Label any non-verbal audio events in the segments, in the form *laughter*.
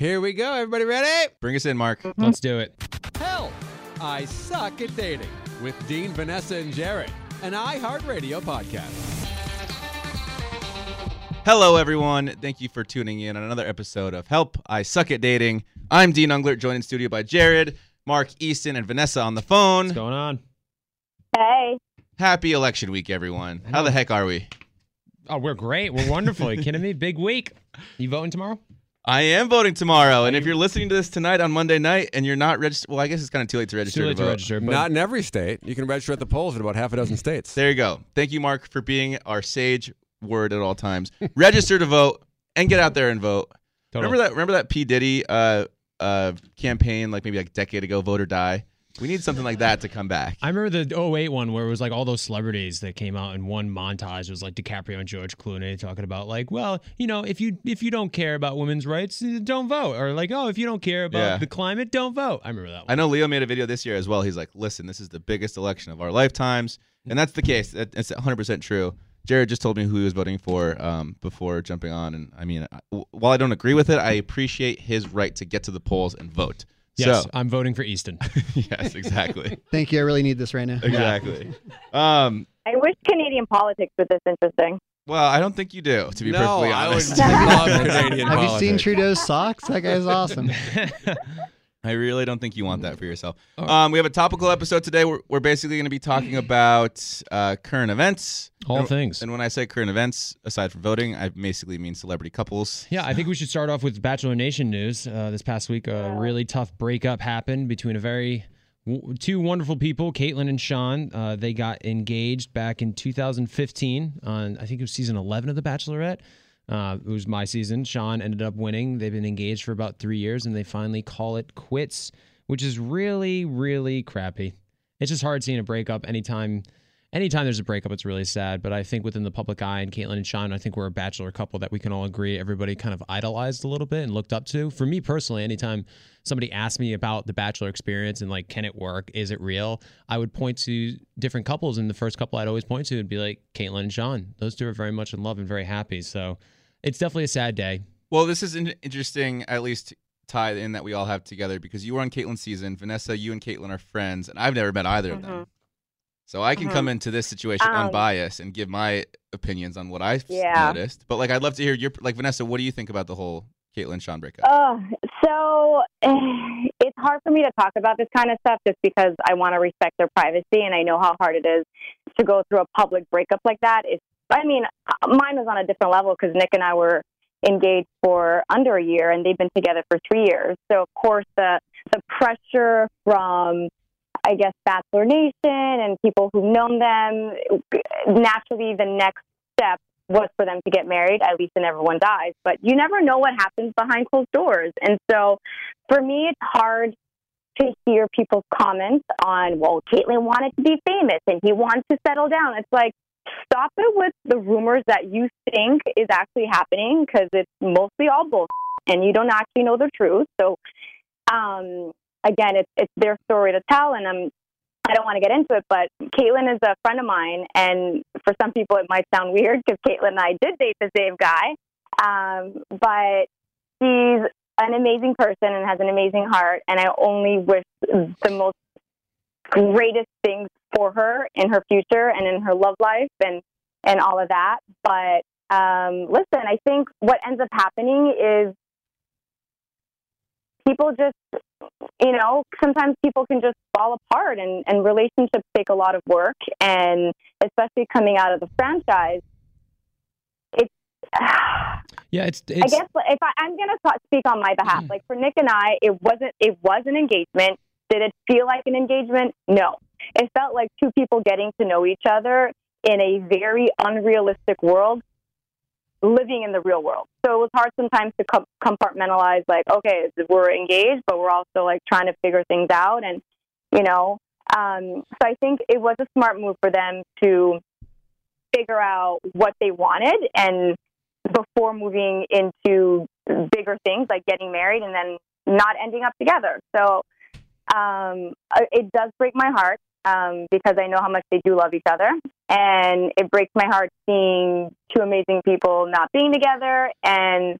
Here we go. Everybody ready? Bring us in, Mark. Mm-hmm. Let's do it. Help! I suck at dating with Dean, Vanessa, and Jared, an iHeartRadio podcast. Hello, everyone. Thank you for tuning in on another episode of Help I Suck at Dating. I'm Dean Unglert, joined in studio by Jared, Mark Easton, and Vanessa on the phone. What's going on? Hey. Happy election week, everyone. How the heck are we? Oh, we're great. We're wonderful. Are you kidding me? *laughs* Big week. You voting tomorrow? I am voting tomorrow, and if you're listening to this tonight on Monday night and you're not registered, well, I guess it's kind of too late to register Too late to to register. But Not in every state. You can register at the polls in about half a dozen states. There you go. Thank you, Mark, for being our sage word at all times. *laughs* register to vote and get out there and vote. Totally. Remember that? Remember that P Diddy uh, uh, campaign, like maybe like a decade ago, vote or die. We need something like that to come back. I remember the 08 one where it was like all those celebrities that came out in one montage. It was like DiCaprio and George Clooney talking about like, well, you know, if you if you don't care about women's rights, eh, don't vote. Or like, oh, if you don't care about Yeah. the climate, don't vote. I remember that I know Leo made a video this year as well. He's like, "Listen, this is the biggest election of our lifetimes," and that's the case. It's 100 percent true. Jared just told me who he was voting for um, before jumping on, and I mean, I- while I don't agree with it, I appreciate his right to get to the polls and vote. Yes, So, I'm voting for Easton. *laughs* yes, exactly, *laughs* Thank you. I really need this right now. exactly. *laughs* Um, I wish Canadian politics were this interesting. well, I don't think you do, to be no, perfectly I would honest. love Canadian Have you seen Trudeau's socks? That guy's awesome. I really don't think you want that for yourself. Oh. Um, we have a topical episode today. We're, we're basically going to be talking about uh, current events. All And- things. And when I say current events, aside from voting, I basically mean celebrity couples. Yeah, I think we should start off with Bachelor Nation news. Uh, this past week, a really tough breakup happened between a very two wonderful people, Kaitlyn and Shawn. Uh, they got engaged back in 2015 on I think it was season 11 of The Bachelorette. Uh, it was my season. Shawn ended up winning. They've been engaged for about three years, and they finally call it quits, which is really, really crappy. It's just hard seeing a breakup anytime. Anytime there's a breakup, it's really sad. But I think within the public eye, and Kaitlyn and Shawn, I think we're a bachelor couple that we can all agree everybody kind of idolized a little bit and looked up to. For me personally, anytime somebody asked me about the bachelor experience and like, can it work? Is it real? I would point to different couples, and the first couple I'd always point to would be like Kaitlyn and Shawn. Those two are very much in love and very happy. So it's definitely a sad day. Well, this is an interesting, at least tie in that we all have together because you were on Kaitlyn's season. Vanessa, you and Kaitlyn are friends, and I've never met either of them. So I can come into this situation Um, unbiased and give my opinions on what I've Yeah. noticed. But like, I'd love to hear your like Vanessa. What do you think about the whole Kaitlyn Shawn breakup? Uh, so *sighs* it's hard for me to talk about this kind of stuff just because I want to respect their privacy and I know how hard it is to go through a public breakup like that. It's, I mean, uh, mine was on a different level because Nick and I were engaged for under a year and they've been together for three years. So of course the the pressure from I guess Bachelor Nation and people who've known them naturally the next step was for them to get married, at least in everyone's eyes. But you never know what happens behind closed doors. And so for me, it's hard to hear people's comments on, well, Kaitlyn wanted to be famous and he wants to settle down. It's like, stop it with the rumors that you think is actually happening because it's mostly all bullshit and you don't actually know the truth. So, um, again, it's, it's their story to tell. And I'm, I don't want to get into it, but Kaitlyn is a friend of mine, and for some people it might sound weird because Kaitlyn and I did date the same guy. Um, but she's an amazing person and has an amazing heart, and I only wish the most greatest things for her in her future and in her love life and and all of that. But um, listen, I think what ends up happening is people just you know, sometimes people can just fall apart and, and relationships take a lot of work. And especially coming out of the franchise, it's, *sighs* Yeah, it's, I guess if I, I'm going to speak on my behalf, like for Nick and I, it wasn't, it was an engagement. Did it feel like an engagement? No. It felt like two people getting to know each other in a very unrealistic world living in the real world. So it was hard sometimes to com- compartmentalize, like, okay, we're engaged, but we're also like trying to figure things out. And, you know, um, so I think it was a smart move for them to figure out what they wanted and before moving into bigger things like getting married and then not ending up together. So um, it does break my heart um, because I know how much they do love each other. And it breaks my heart seeing two amazing people not being together. And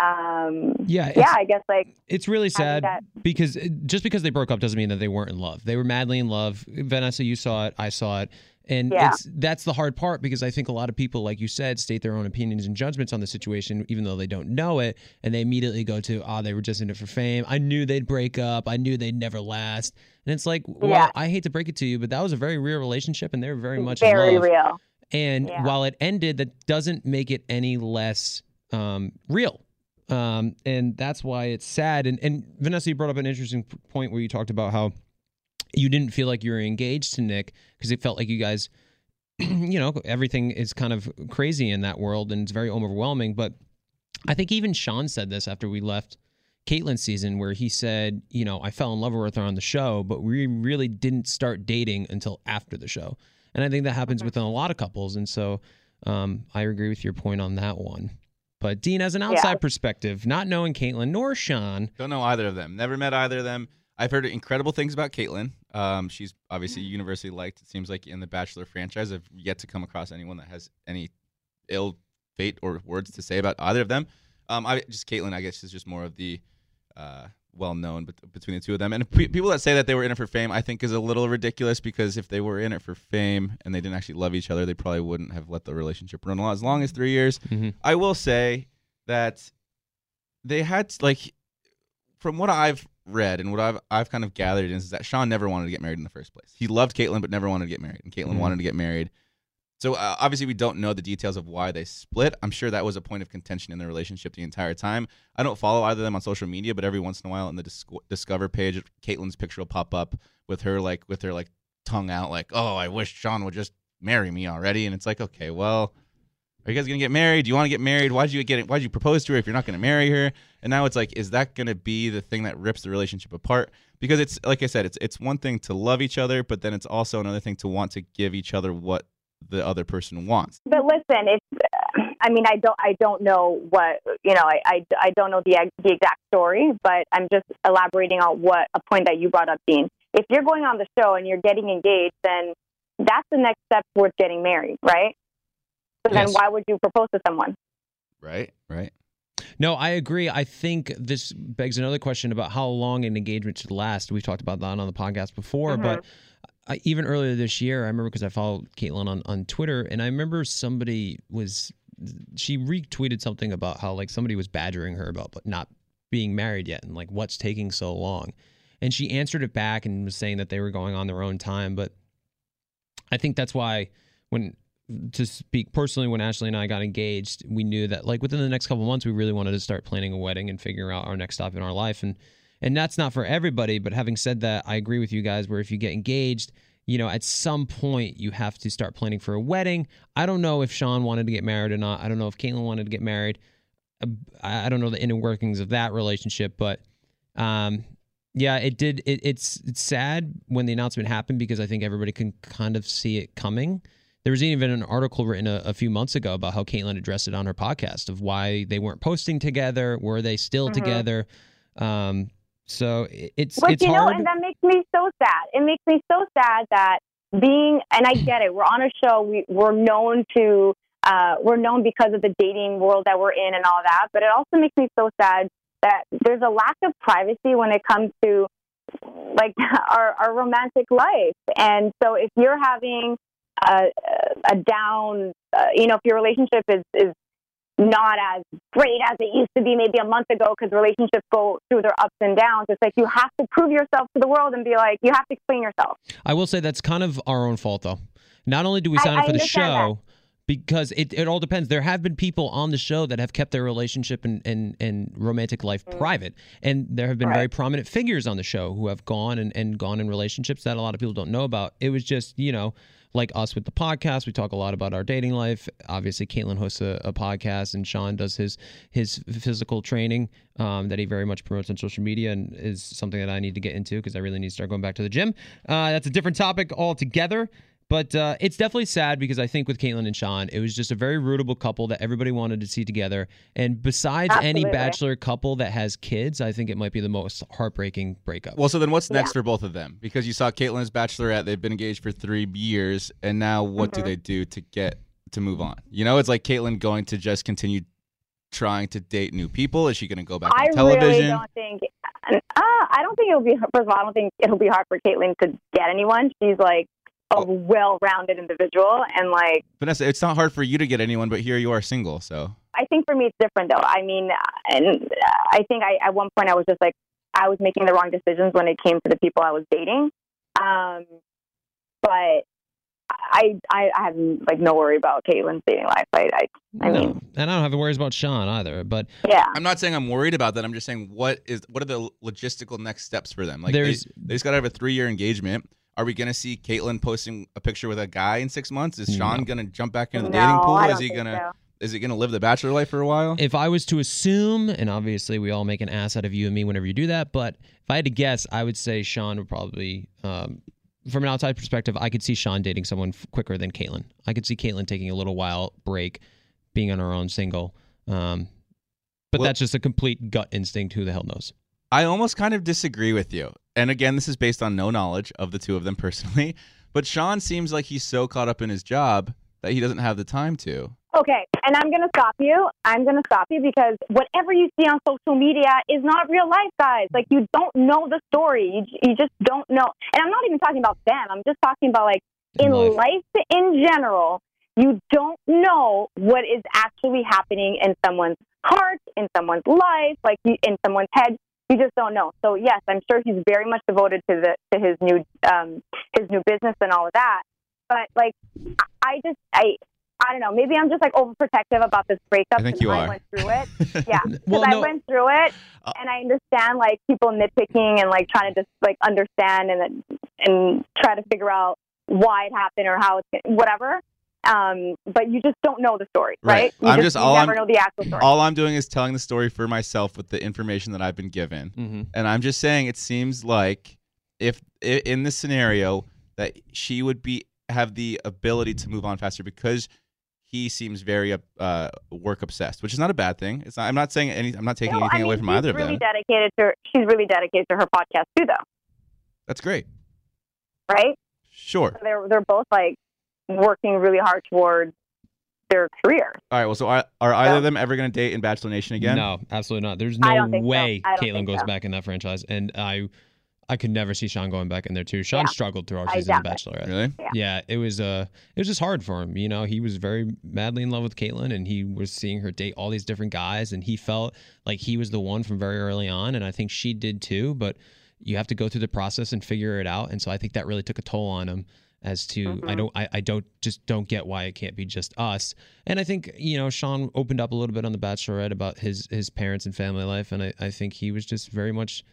Um, Yeah, yeah, I guess like It's really sad that- because just because they broke up doesn't mean that they weren't in love. They were madly in love. Vanessa, you saw it. I saw it. And Yeah. it's that's the hard part because I think a lot of people, like you said, state their own opinions and judgments on the situation, even though they don't know it, and they immediately go to, "Oh, they were just in it for fame. I knew they'd break up. I knew they'd never last." And it's like, well, Yeah. I hate to break it to you, but that was a very real relationship, and they were very much very real. And Yeah. while it ended, that doesn't make it any less um, real. Um, and that's why it's sad. And, and Vanessa, you brought up an interesting point where you talked about how you didn't feel like you were engaged to Nick because it felt like you guys, *clears throat* you know, everything is kind of crazy in that world and it's very overwhelming. But I think even Shawn said this after we left Kaitlyn's season, where he said, you know, I fell in love with her on the show, but we really didn't start dating until after the show. And I think that happens within a lot of couples. And so um, I agree with your point on that one. But Dean, as an outside perspective, not knowing Kaitlyn nor Shawn, Don't know either of them. Never met either of them. I've heard incredible things about Kaitlyn. Um, she's obviously universally liked. It seems like in the Bachelor franchise, I've yet to come across anyone that has any ill fate or words to say about either of them. Um, I just Kaitlyn, I guess, is just more of the uh, well known bet- between the two of them. And pe- people that say that they were in it for fame, I think, is a little ridiculous because if they were in it for fame and they didn't actually love each other, they probably wouldn't have let the relationship run as long as three years. Mhm. I will say that they had like from what I've read and what I've I've kind of gathered is that Shawn never wanted to get married in the first place. He loved Kaitlyn but never wanted to get married, and Kaitlyn Mhm. wanted to get married. So uh, obviously we don't know the details of why they split. I'm sure that was a point of contention in their relationship the entire time. I don't follow either of them on social media, but every once in a while in the Dis- Discover page, Kaitlyn's picture will pop up with her like with her like tongue out, like, "Oh, I wish Shawn would just marry me already." And it's like, okay, well, are you guys gonna get married? Do you want to get married? Why'd you get? Why'd you propose to her if you're not gonna marry her? And now it's like, is that gonna be the thing that rips the relationship apart? Because it's like I said, it's it's one thing to love each other, but then it's also another thing to want to give each other what the other person wants. But listen, if I mean, I don't, I don't know what you know. I, I, I don't know the the exact story, but I'm just elaborating on what a point that you brought up, Dean. If you're going on the show and you're getting engaged, then that's the next step towards getting married, right? So then, Yes. why would you propose to someone? Right. Right. No, I agree. I think this begs another question about how long an engagement should last. We've talked about that on the podcast before, Mhm. but I, even earlier this year, I remember because I followed Kaitlyn on, on Twitter, and I remember somebody was she retweeted something about how like somebody was badgering her about but not being married yet and like what's taking so long, and she answered it back and was saying that they were going on their own time, but I think that's why when to speak personally, when Ashley and I got engaged, we knew that like within the next couple months, we really wanted to start planning a wedding and figuring out our next stop in our life. And and that's not for everybody. But having said that, I agree with you guys. Where if you get engaged, you know, at some point you have to start planning for a wedding. I don't know if Shawn wanted to get married or not. I don't know if Kaitlyn wanted to get married. I I don't know the inner workings of that relationship, but um, yeah, it did. It, it's it's sad when the announcement happened because I think everybody can kind of see it coming. There was even an article written a, a few months ago about how Kaitlyn addressed it on her podcast of why they weren't posting together. Were they still Mhm. together? Um, so it- it's But it's you know, hard. and that makes me so sad. It makes me so sad that being, and I get it. We're on a show. We we're known to, uh, we're known because of the dating world that we're in and all that. But it also makes me so sad that there's a lack of privacy when it comes to like *laughs* our our romantic life. And so if you're having a, a down, uh, you know, if your relationship is is not as great as it used to be maybe a month ago because relationships go through their ups and downs. It's like you have to prove yourself to the world and be like, you have to explain yourself. I will say that's kind of our own fault, though. Not only do we I- sign up for the show, because it, it all depends. There have been people on the show that have kept their relationship and, and, and romantic life private. And there have been very prominent figures on the show who have gone and, and gone in relationships that a lot of people don't know about. It was just, you know, like us with the podcast, we talk a lot about our dating life. Obviously, Kaitlyn hosts a, a podcast, and Shawn does his his physical training um, that he very much promotes on social media, and is something that I need to get into because I really need to start going back to the gym. Uh, that's a different topic altogether. But uh, it's definitely sad because I think with Kaitlyn and Shawn, it was just a very rootable couple that everybody wanted to see together. And besides any bachelor couple that has kids, I think it might be the most heartbreaking breakup. Well, so then what's next Yeah. for both of them? Because you saw Kaitlyn's bachelorette; they've been engaged for three years, and now what do Mhm. they do to get to move on? You know, it's like Kaitlyn going to just continue trying to date new people? Is she going to go back I on television? really don't think. Uh, I don't think it'll be. First of all, I don't think it'll be hard for Kaitlyn to get anyone. She's like a Oh. well-rounded individual, and like Vanessa, it's not hard for you to get anyone, but here you are single, so I think for me it's different though. I mean, and I think I at one point I was just like I was making the wrong decisions when it came to the people I was dating. Um, but I I, I have like no worry about Kaitlyn's dating life. I, I I no. mean- and I don't have worries about Shawn either. But yeah. I'm not saying I'm worried about that. I'm just saying what is what are the logistical next steps for them? Like they, they just got to have a three year engagement. Are we going to see Kaitlyn posting a picture with a guy in six months? Is Shawn No. going to jump back into the no, dating pool? Is he going to so. is he going to live the bachelor life for a while? if I was to assume, and obviously we all make an ass out of you and me whenever you do that, but if I had to guess, I would say Shawn would probably, um, from an outside perspective, I could see Shawn dating someone f- quicker than Kaitlyn. I could see Kaitlyn taking a little while break, being on her own single. Um, but Well- that's just a complete gut instinct. Who the hell knows? I almost kind of disagree with you. And again, this is based on no knowledge of the two of them *laughs* personally. But Shawn seems like he's so caught up in his job that he doesn't have the time to. Okay, and I'm going to stop you. I'm going to stop you because whatever you see on social media is not real life, guys. Like, you don't know the story. You, you just don't know. And I'm not even talking about them. I'm just talking about, like, In in life. life. in general, you don't know what is actually happening in someone's heart, in someone's life, like in someone's head. You just don't know. So yes, I'm sure he's very much devoted to the to his new um, his new business and all of that. But like, I- just I I don't know. Maybe I'm just like overprotective about this breakup. I think you I are. went through it. *laughs* Yeah, because Well, I went through it, Uh, and I understand like people nitpicking and like trying to just like understand and and try to figure out why it happened or how it's whatever. Um, but you just don't know the story, Right. right? You I'm just- you all never I'm- know the actual story. All I'm doing is telling the story for myself with the information that I've been given. Mm-hmm. And I'm just saying it seems like if in this scenario that she would be have the ability to move on faster because he seems very uh, work obsessed, which is not a bad thing. It's not, I'm not saying any. I'm not taking No, anything I mean, away from she's either of really them. dedicated to she's really dedicated to her podcast too, though, That's great. right? Sure. They're they're both like working really hard towards their career. All right. Well, so are, are either Yeah. of them ever going to date in Bachelor Nation again? No, absolutely not. There's no don't so. way Kaitlyn goes so. back in that franchise, and I, I could never see Shawn going back in there too. Shawn Yeah. struggled through our I season of doubt it. Bachelorette. Really? Yeah. Yeah, it was uh it was just hard for him. You know, he was very madly in love with Kaitlyn and he was seeing her date all these different guys and he felt like he was the one from very early on and I think she did too, but you have to go through the process and figure it out. And so I think that really took a toll on him as to I Mhm. don't I, I don't just don't get why it can't be just us. And I think, you know, Shawn opened up a little bit on the Bachelorette about his his parents and family life and I, I think he was just very much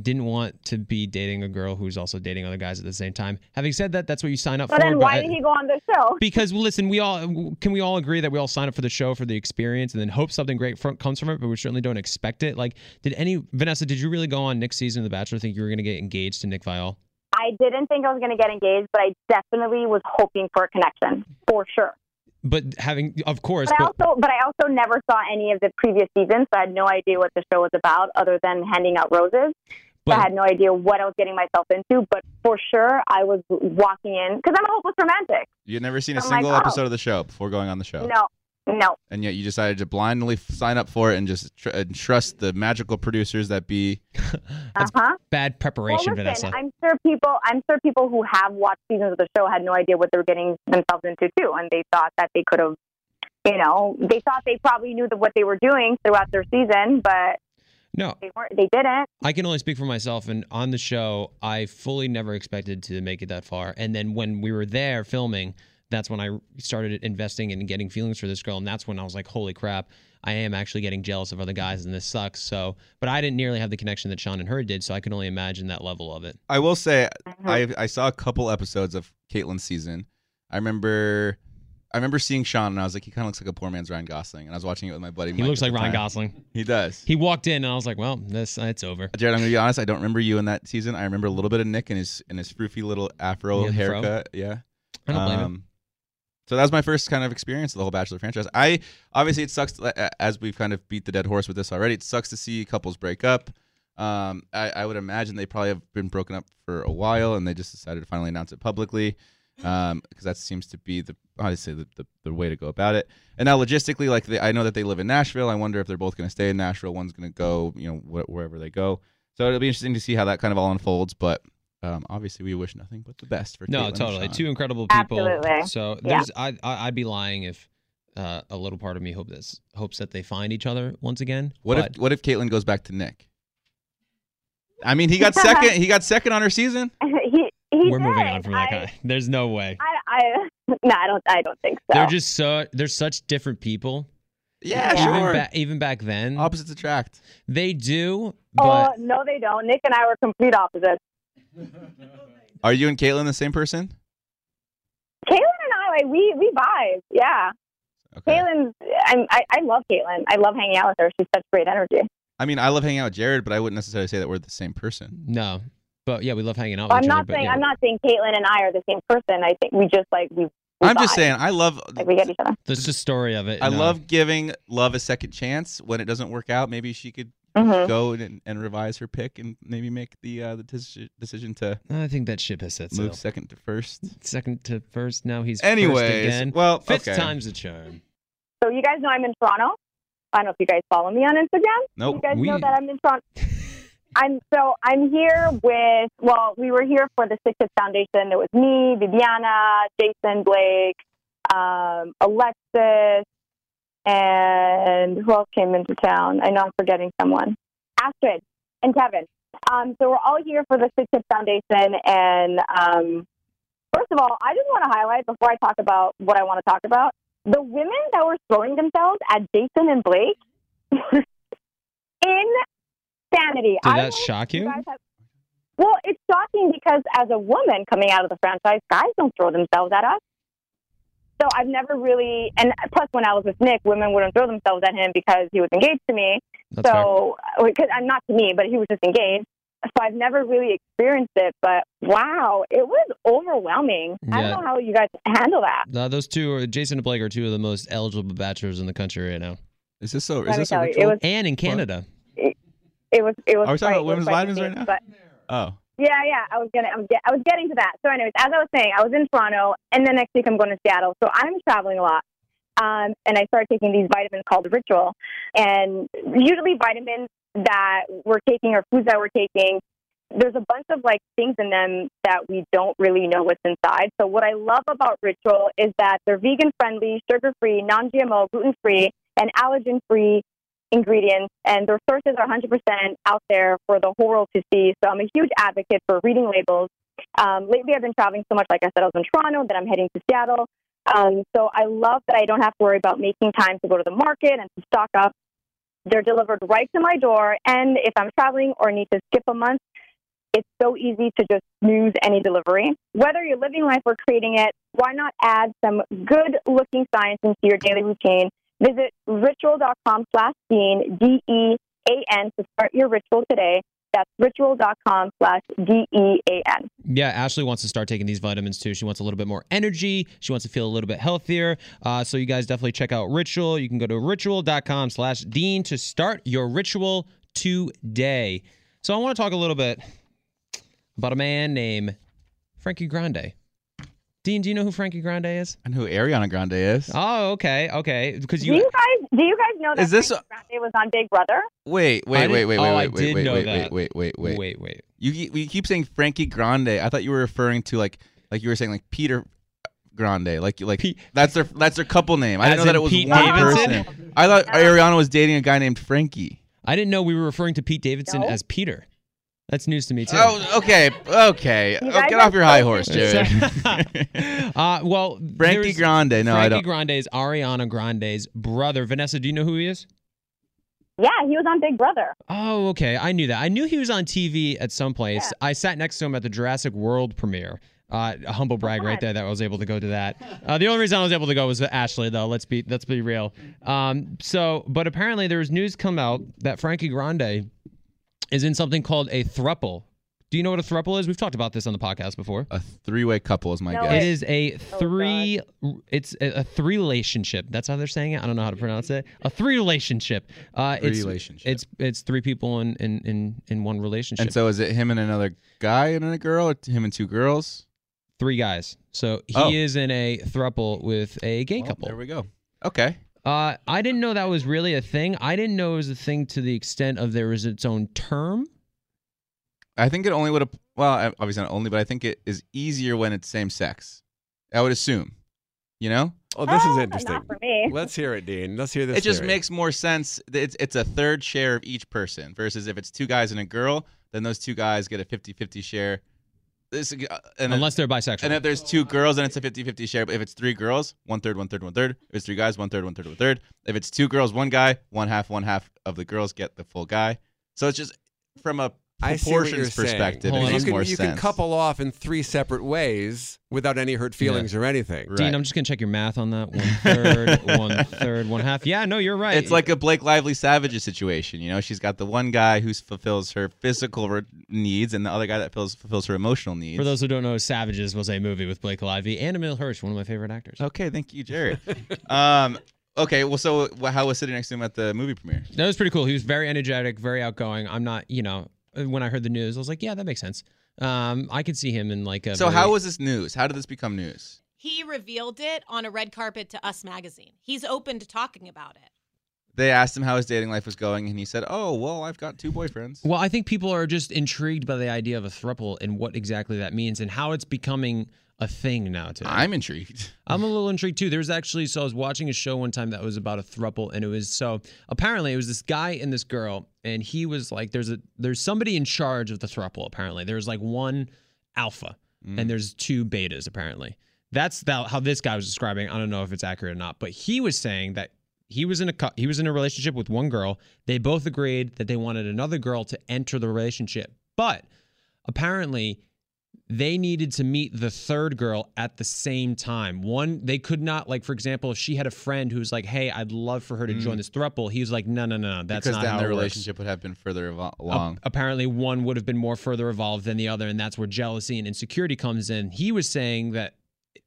didn't want to be dating a girl who's also dating other guys at the same time. Having said that, that's what you sign up for. But for. then why I- did he go on the show? *laughs* because listen, we all can we all agree that we all sign up for the show for the experience and then hope something great from, comes from it, but we certainly don't expect it. Like, did any Vanessa? Did you really go on Nick's season of The Bachelor think you were going to get engaged to Nick Viall? I didn't think I was going to get engaged, but I definitely was hoping for a connection for sure. But having, of course, But I also, but I also never saw any of the previous seasons, so I had no idea what the show was about, other than handing out roses. So I had no idea what I was getting myself into. But for sure, I was walking in because I'm a hopeless romantic. You had never seen a I'm like, single oh. episode of the show before going on the show, No, no. and yet you decided to blindly sign up for it and just tr- and trust the magical producers that be. *laughs* uh-huh. bad Well, preparation, listen, Vanessa. I'm sure people, I'm sure people who have watched seasons of the show had no idea what they were getting themselves into too, and they thought that they could have, you know, they thought they probably knew that what they were doing throughout their season, but no, they weren't. They didn't. I can only speak for myself. And on the show, I fully never expected to make it that far. And then when we were there filming, that's when I started investing and getting feelings for this girl. And that's when I was like, holy crap, I am actually getting jealous of other guys and this sucks. So, but I didn't nearly have the connection that Shawn and her did. So I can only imagine that level of it. I will say Mhm. I I saw a couple episodes of Kaitlyn's season. I remember. I remember seeing Shawn and I was like, he kind of looks like a poor man's Ryan Gosling. And I was watching it with my buddy. He Mike looks like Ryan time. Gosling. He does. He walked in and I was like, well, this it's over. Jared, I'm gonna be honest. I don't remember you in that season. I remember a little bit of Nick and his and his froofy little afro Yeah, the fro. haircut. Yeah. I don't blame him. Um, So that was my first kind of experience of the whole Bachelor franchise. I obviously it sucks to- as we've kind of beat the dead horse with this already. It sucks to see couples break up. Um, I, I would imagine they probably have been broken up for a while, and they just decided to finally announce it publicly. because that seems to be the obviously the, the, the way to go about it. And now logistically, like they, I know that they live in Nashville. I wonder if they're both going to stay in Nashville. One's going to go, you know, wh- wherever they go. So it'll be interesting to see how that kind of all unfolds. But um, obviously, we wish nothing but the best for No, Kaitlyn and totally. Shawn. Two incredible people. Absolutely. So Yeah. there's, I, I, I'd be lying if uh, a little part of me hope this hopes that they find each other once again. What but if what if Kaitlyn goes back to Nick? I mean, he got *laughs* second. he got second on her season. *laughs* he, he we're moving on from that I, guy? There's no way. I, I, *laughs* no, I don't. I don't think so. They're just so they're such different people. Yeah, Yeah. Even, sure. ba- even back then, Opposites attract. they do. oh But no, they don't. Nick and I were complete opposites. *laughs* Are you and Kaitlyn the same person? Kaitlyn and I, like, we we vibe. Yeah, Okay. Kaitlyn's. I'm, I I love Kaitlyn. I love hanging out with her. She's such great energy. I mean, I love hanging out with Jared, but I wouldn't necessarily say that we're the same person. no, but yeah, we love hanging out. Well, with I'm each not other, but saying yeah, I'm not saying Kaitlyn and I are the same person. I think we just like we. we I'm just saying, I love. like we get each other. That's the story of it. I know. love giving love a second chance when it doesn't work out. Maybe she could hmm go and, and revise her pick and maybe make the uh, the deci- decision to I think that ship has set sail. move second to first. Second to first. Now he's first Anyways, again. well, Fifth okay. time's the charm. So you guys know I'm in Toronto. I don't know if you guys follow me on Instagram. Nope. You guys We- know that I'm in Toronto. *laughs* I'm so I'm here with well, we were here for the Six Foundation. It was me, Viviana, Jason, Blake, um, Alexis, and who else came into town? I know I'm forgetting someone. Astrid and Kevin. Um, so we're all here for the Six Hits Foundation, and um, first of all, I just want to highlight before I talk about what I want to talk about the women that were throwing themselves at Jason and Blake. *laughs* Insanity. Did I that shock know you? have- well, it's shocking because as a woman coming out of the franchise, guys don't throw themselves at us. So I've never really, and plus when I was with Nick, women wouldn't throw themselves at him because he was engaged to me. That's fair. so, because I'm not to me, but he was just engaged. So I've never really experienced it, but wow, it was overwhelming. I don't know how you guys handle that. Uh, those two, are, Jason and Blake, are two of the most eligible bachelors in the country right now, Is this so? Is this a tell you, it ritual? was and in Canada. it was it was. Are we talking about women's vitamins right now? But oh, yeah, yeah, I was gonna, I was, get, I was getting to that. So, anyways, as I was saying, I was in Toronto, and then next week I'm going to Seattle. So I'm traveling a lot, um, and I started taking these vitamins called Ritual, and usually vitamins that we're taking or foods that we're taking. There's a bunch of like things in them that we don't really know what's inside. So what I love about Ritual is that they're vegan friendly, sugar free, non GMO, gluten free, and allergen free ingredients, and their sources are 100% out there for the whole world to see. So I'm a huge advocate for reading labels. Um, lately, I've been traveling so much, like I said, I was in Toronto, then I'm heading to Seattle. Um, so I love that I don't have to worry about making time to go to the market and to stock up. They're delivered right to my door, and if I'm traveling or need to skip a month, it's so easy to just snooze any delivery. Whether you're living life or creating it, why not add some good looking science into your daily routine? Visit ritual.com slash Dean, D E A N, to start your ritual today. That's ritual.com slash D E A N. Yeah, Ashley wants to start taking these vitamins too. She wants a little bit more energy. She wants to feel a little bit healthier. Uh, so you guys definitely check out Ritual. You can go to ritual.com slash Dean to start your ritual today. So I want to talk a little bit about a man named Frankie Grande. Dean, do you know who Frankie Grande is? and who Ariana Grande is? Oh, okay, okay. Because Do you, you guys do you guys know that Is this Frankie Grande was on Big Brother? Wait, oh, I wait, wait, wait, oh, wait, wait, wait, wait, wait, wait, wait, wait. wait, wait. You keep- you keep saying Frankie Grande. I thought you were referring to like like you were saying like Peter Grande. Like like Pete- that's their that's their couple name. I As didn't know that it was Pete one Davidson? person. I thought Ariana was dating a guy named Frankie. I didn't know we were referring to Pete Davidson No. as Peter. That's news to me too. Oh, okay, okay. *laughs* Oh, get off your high horse, Jared. *laughs* *laughs* uh, well, Frankie Grande. No, I don't. Grande is Ariana Grande's brother. Vanessa, do you know who he is? Yeah, he was on Big Brother. Oh, okay. I knew that. I knew he was on TV at some place. Yeah. I sat next to him at the Jurassic World premiere. Uh, a humble brag right there that I was able to go to that. Uh, the only reason I was able to go was Ashley, though. Let's be let's be real. Um, so, but apparently there was news come out that Frankie Grande is in something called a thruple. Do you know what a thruple is? We've talked about this on the podcast before. A three-way couple is my No, guess. It is a Oh, three. it's a, a three relationship. That's how they're saying it. I don't know how to pronounce it. A three relationship. Uh, Three it's, relationship. It's it's three people in in in, in one relationship. And so is it him and another guy and a girl, or him and two girls? three guys. So he Oh. is in a thruple with a gay Well, couple. There we go. Okay. Uh, I didn't know that was really a thing. I didn't know it was a thing to the extent of there was its own term. I think it only would have. Well, obviously not only, but I think it is easier when it's same sex. I would assume. You know, Oh, this Oh, is but interesting. Not for me. *laughs* Let's hear it, Dean. Let's hear this. it just theory. makes more sense. It's it's a third share of each person versus if it's two guys and a girl, then those two guys get a 50-50 share. This uh, and then- Unless they're bisexual. And if there's two girls, then it's a 50-50 share. But if it's three girls, one third, one third, one third. If it's three guys, one third, one third, one third. If it's two girls, one guy, one half, one half of the girls get the full guy. So it's just from a I see what you're proportions saying. perspective, Hold it on, you can, more you sense. can couple off in three separate ways without any hurt feelings or anything. Right. Dean, I'm just gonna check your math on that. One third, *laughs* one third, one half. Yeah, no, you're right. It's like a Blake Lively Savages situation. You know, she's got the one guy who fulfills her physical re- needs, and the other guy that fills, fulfills her emotional needs. For those who don't know, Savages was a movie with Blake Lively and Emile Hirsch, one of my favorite actors. okay, thank you, Jared. *laughs* um, okay, well, so wh- how was sitting next to him at the movie premiere? That was pretty cool. He was very energetic, very outgoing. I'm not, you know, when I heard the news, I was like, yeah, that makes sense. Um, I could see him in like a. So very- how was this news? How did this become news? He revealed it on a red carpet to Us Magazine. He's open to talking about it. They asked him how his dating life was going, and he said, "Oh, well, I've got two boyfriends." Well, I think people are just intrigued by the idea of a thruple and what exactly that means and how it's becoming a thing now. Today. I'm intrigued. I'm a little intrigued too. There's actually so I was watching a show one time that was about a thruple, and it was so apparently it was this guy and this girl, and he was like, there's a there's somebody in charge of the thruple. Apparently, there's like one alpha, and mm. there's two betas. Apparently, that's that, how this guy was describing. I don't know if it's accurate or not, but he was saying that he was in a he was in a relationship with one girl. They both agreed that they wanted another girl to enter the relationship, but apparently they needed to meet the third girl at the same time. One, they could not, like, for example, if she had a friend who was like, hey, I'd love for her to join mm. this thruple, he was like, no, no, no, no, that's because not then how their it works. relationship would have been further evo- Ap- along. apparently, one would have been more further evolved than the other, and that's where jealousy and insecurity comes in. He was saying that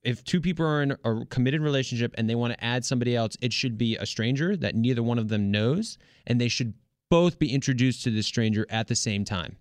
if two people are in a committed relationship and they want to add somebody else, it should be a stranger that neither one of them knows, and they should both be introduced to the stranger at the same time.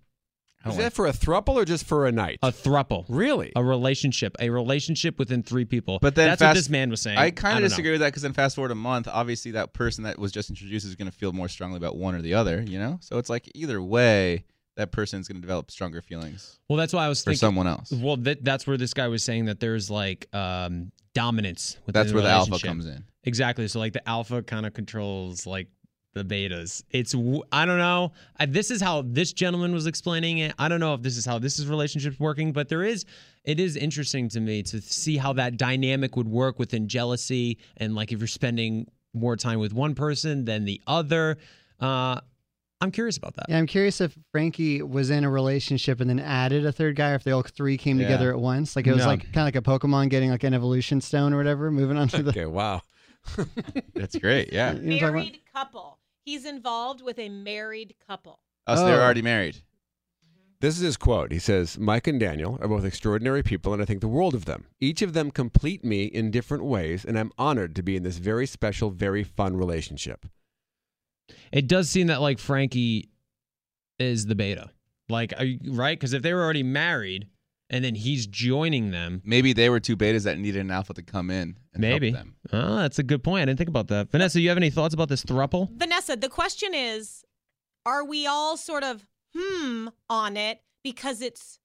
Is that for a thruple or just for a night? A thruple. really? a relationship, a relationship within three people. But then that's what this man was saying. I kind of don't know. disagree with that because then fast forward a month, obviously that person that was just introduced is going to feel more strongly about one or the other, you know? So it's like either way, that person's going to develop stronger feelings Well, that's why I was for thinking. someone else. Well, that, that's where this guy was saying that there's like um, dominance. Within That's where the alpha comes in. Exactly. So like the alpha kind of controls like the betas. It's I don't know. I, this is how this gentleman was explaining it. I don't know if this is how this is relationships working, but there is it is interesting to me to see how that dynamic would work within jealousy and like if you're spending more time with one person than the other. Uh, I'm curious about that. Yeah, I'm curious if Frankie was in a relationship and then added a third guy, or if they all three came Yeah. together at once. Like it was No. like kind of like a Pokemon getting like an evolution stone or whatever, moving on to the. Okay, wow. *laughs* That's great. Yeah. *laughs* You know what I'm talking about? Married couple. He's involved with a married couple. Oh, so they're already married. This is his quote. He says, Mike and Daniel are both extraordinary people, and I think the world of them. Each of them complete me in different ways, and I'm honored to be in this very special, very fun relationship. It does seem that like Frankie is the beta. Like, are you, right? Because if they were already married and then he's joining them, Maybe they were two betas that needed an alpha to come in and maybe. help them. Oh, that's a good point. I didn't think about that. Vanessa, you have any thoughts about this thruple? Vanessa, the question is are we all sort of hmm on it because it's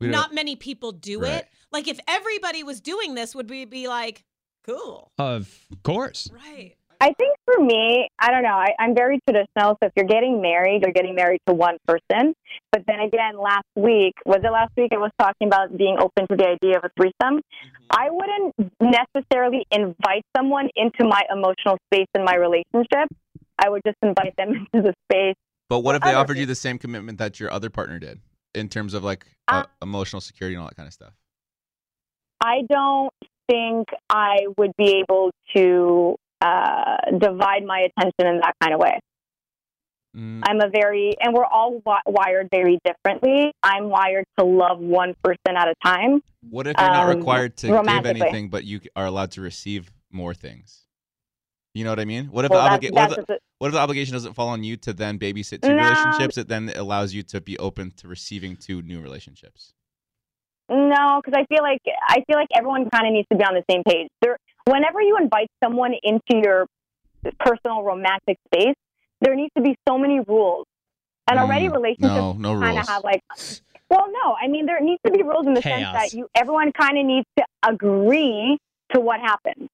don't- not many people do Right. it? Like if everybody was doing this, would we be like, cool? Of course. Right. I think for me, I don't know. I, I'm very traditional. So if you're getting married, you're getting married to one person. But then again, last week, was it last week? I was talking about being open to the idea of a threesome. I wouldn't necessarily invite someone into my emotional space in my relationship. I would just invite them *laughs* into the space. But what if they offered you the same commitment that your other partner did in terms of like uh, Uh, emotional security and all that kind of stuff? I don't think I would be able to uh, divide my attention in that kind of way. Mm, I'm a very, and we're all wi- wired very differently. I'm wired to love one person at a time. what if you're not um, required to give anything, but you are allowed to receive more things? You know what I mean? What if Well, the obliga- what, if the, what if the obligation doesn't fall on you to then babysit two No. relationships? It then allows you to be open to receiving two new relationships. No, because I feel like I feel like everyone kind of needs to be on the same page. There, whenever you invite someone into your personal romantic space, there needs to be so many rules. And already Mm, relationships no, no kind of have like, well, no, I mean there needs to be rules in the sense that you everyone kind of needs to agree to what happens,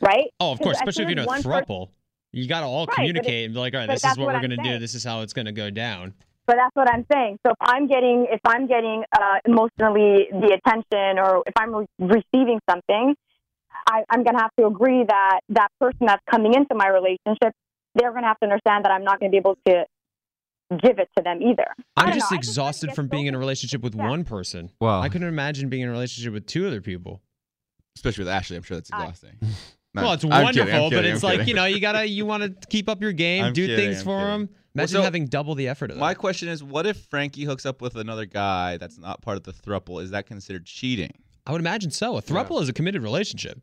right? Oh, of course, especially if you're in a throuple. You got to all Right, but it- communicate and be like, all right, this is what what we're going to do. This is how it's going to go down. But that's what I'm saying. So if I'm getting if I'm getting uh, emotionally the attention, or if I'm re- receiving something, I, I'm going to have to agree that that person that's coming into my relationship, they're going to have to understand that I'm not going to be able to give it to them either. I I'm just know. I just exhausted from being in a relationship with Yeah. one person. Wow. I couldn't imagine being in a relationship with two other people. Especially with Ashley, I'm sure that's I- exhausting. *laughs* No, well, it's I'm wonderful, kidding, I'm but it's I'm like kidding. you know, you gotta you want to keep up your game, I'm do kidding, things I'm for kidding. them. Well, Imagine so- having double the effort of that. My question is, what if Frankie hooks up with another guy that's not part of the thruple? Is that considered cheating? I would imagine so. A throuple is a committed relationship.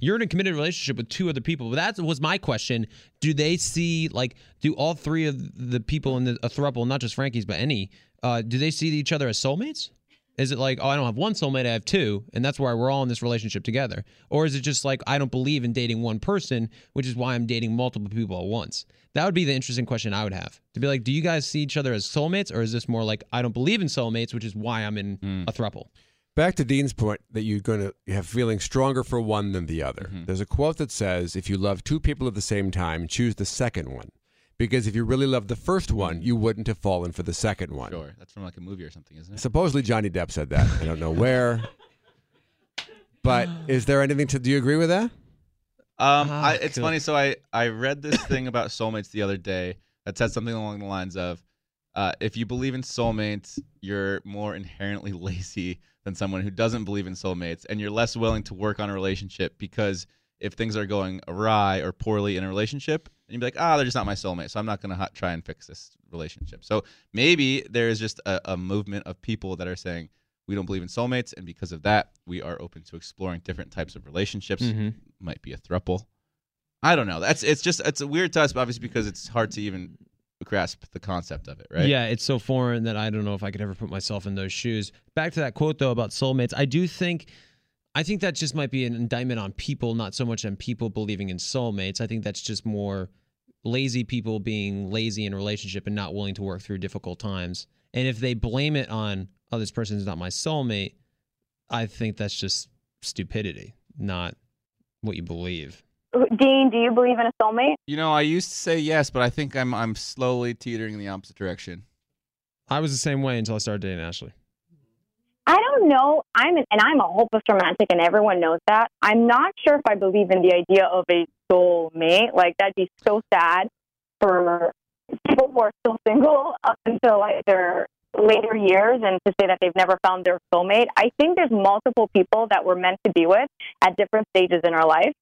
You're in a committed relationship with two other people. But that was my question. Do they see like do all three of the people in the, a throuple, not just Frankie's, but any, uh, do they see each other as soulmates? Is it like, oh, I don't have one soulmate, I have two, and that's why we're all in this relationship together? Or is it just like I don't believe in dating one person, which is why I'm dating multiple people at once? That would be the interesting question I would have. To be like, do you guys see each other as soulmates, or is this more like I don't believe in soulmates, which is why I'm in Hmm. a throuple? Back to Dean's point that you're going to have feeling stronger for one than the other. Mhm. There's a quote that says, if you love two people at the same time, choose the second one. Because if you really loved the first one, you wouldn't have fallen for the second one. Sure, that's from like a movie or something, isn't it? Supposedly Johnny Depp said that. I don't know where. *laughs* But is there anything to do you agree with that? Um, Ah, I, it's cool. funny. So I I read this thing about soulmates the other day that said something along the lines of, uh, if you believe in soulmates, you're more inherently *laughs* lazy than someone who doesn't believe in soulmates, and you're less willing to work on a relationship because if things are going awry or poorly in a relationship, and you'd be like, ah, they're just not my soulmate, so I'm not gonna ha- try and fix this relationship. So maybe there is just a, a movement of people that are saying. We don't believe in soulmates, and because of that, we are open to exploring different types of relationships Mm-hmm. might be a thruple. I don't know. That's it's just it's a weird to us, obviously, because it's hard to even grasp the concept of it, right? Yeah, it's so foreign that I don't know if I could ever put myself in those shoes. Back to that quote though about soulmates, I do think I think that just might be an indictment on people, not so much on people believing in soulmates. I think that's just more lazy people being lazy in a relationship and not willing to work through difficult times. And if they blame it on, oh, this person's not my soulmate, I think that's just stupidity, not what you believe. Dean, do you believe in a soulmate? You know, I used to say yes, but I think I'm I'm slowly teetering in the opposite direction. I was the same way until I started dating Ashley. I don't know. I'm an, and I'm a hopeless romantic, and everyone knows that. I'm not sure if I believe in the idea of a soulmate. Like that'd be so sad for people who are still single up until like their later years, and to say that they've never found their soulmate. I think there's multiple people that we're meant to be with at different stages in our life,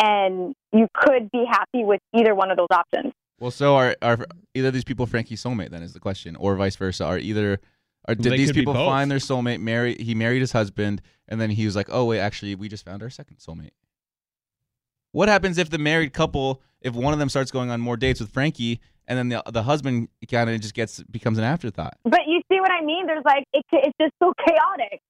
and you could be happy with either one of those options. Well, so are are either of these people Frankie's soulmate? Then is the question, or vice versa? Are either are did They these people find their soulmate? Marry he married his husband, and then he was like, oh wait, actually, we just found our second soulmate. What happens if the married couple, if one of them starts going on more dates with Frankie, and then the the husband kind of just gets becomes an afterthought? But you see what I mean? There's like it, it's just so chaotic.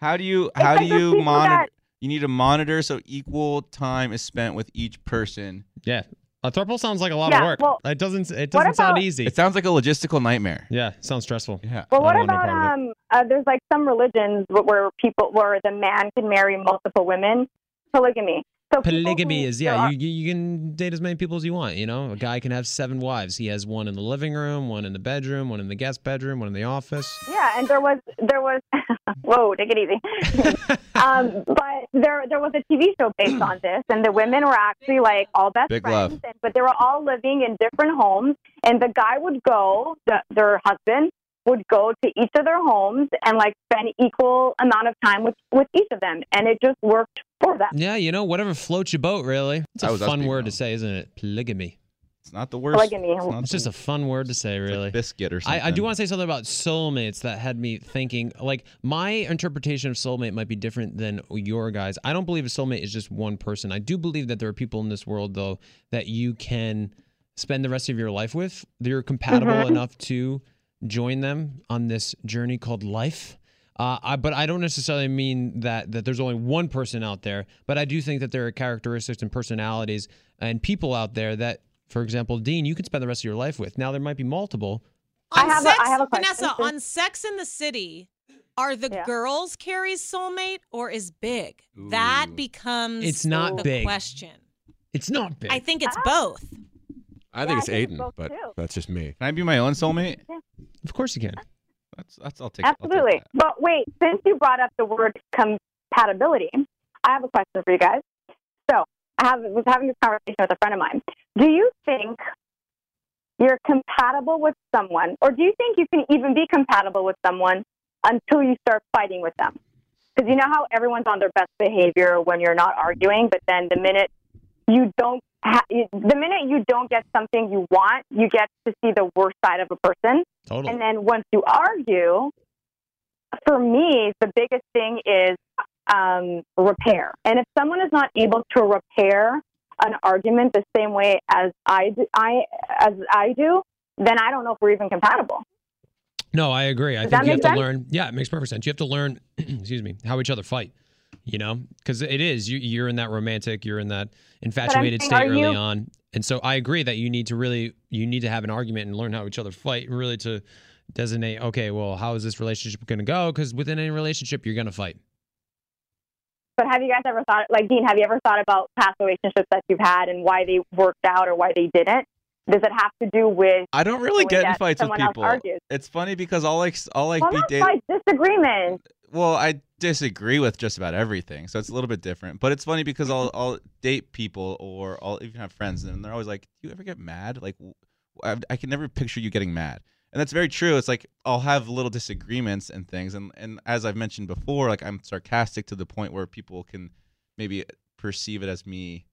How do you how like do those you people monitor? That- You need to monitor so equal time is spent with each person. Yeah. A throuple sounds like a lot Yeah, of work. well, it doesn't it doesn't sound easy. It sounds like a logistical nightmare. yeah, sounds stressful. Yeah. Well, what I don't want no about um? Uh, there's like some religions where people where the man can marry multiple women. Polygamy. So Polygamy who- is there yeah, you, you you can date as many people as you want. You know, a guy can have seven wives. He has one in the living room, one in the bedroom, one in the guest bedroom, one in the office. Yeah, and there was there was *laughs* whoa, take it easy. *laughs* um, but there there was a TV show based on this, and the women were actually like all best Big friends, and, but they were all living in different homes. And the guy would go, the, their husband would go to each of their homes and like spend equal amount of time with with each of them, and it just worked for them. Yeah, you know, whatever floats your boat, really. It's a was fun word wrong. to say, isn't it? Polygamy. It's not the worst. Polygamy. It's, not It's the- just a fun word to say, it's like really. biscuit or something. I, I do want to say something about soulmates that had me thinking. Like my interpretation of soulmate might be different than your guys. I don't believe a soulmate is just one person. I do believe that there are people in this world though that you can spend the rest of your life with. They're compatible Mhm. enough to join them on this journey called life. Uh, I, but I don't necessarily mean that that there's only one person out there. But I do think that there are characteristics and personalities and people out there that, for example, Dean, you could spend the rest of your life with. Now there might be multiple. I On have a- Sex, I have a question. Vanessa, on Sex in the City, are the Yeah. girls Carrie's soulmate or is Big? That becomes It's not the big. question. It's not big. I think it's Ah. both. I Yeah, think I it's think Aidan, both but too. that's just me. Can I be my own soulmate? of course you can. That's that's I'll take. I'll take Absolutely. But wait, since you brought up the word compatibility, I have a question for you guys. So I have, was having this conversation with a friend of mine. Do you think you're compatible with someone, or do you think you can even be compatible with someone until you start fighting with them? Because you know how everyone's on their best behavior when you're not arguing, but then the minute you don't, ha- the minute you don't get something you want, you get to see the worst side of a person. Totally. And then once you argue, for me, the biggest thing is um, repair. And if someone is not able to repair an argument the same way as I do, I as I do, then I don't know if we're even compatible. No, I agree. I Does think you have make to learn. Yeah, it makes perfect sense. You have to learn, *clears throat* excuse me, how each other fight. You know, because it is you, you're in that romantic, you're in that infatuated saying, state early you- on, and so I agree that you need to really you need to have an argument and learn how each other fight, really to designate. Okay, well, how is this relationship going to go? Because within any relationship, you're going to fight. But have you guys ever thought, like Dean, have you ever thought about past relationships that you've had and why they worked out or why they didn't? Does it have to do with I don't really get in fights with people. It's funny because I'll like I'll like well, be dating. fights, disagreements. Well, I disagree with just about everything, so it's a little bit different. But it's funny because I'll I'll date people or I'll even have friends, and they're always like, "Do you ever get mad?" Like, I can never picture you getting mad, and that's very true. It's like I'll have little disagreements and things, and and as I've mentioned before, like I'm sarcastic to the point where people can maybe perceive it as me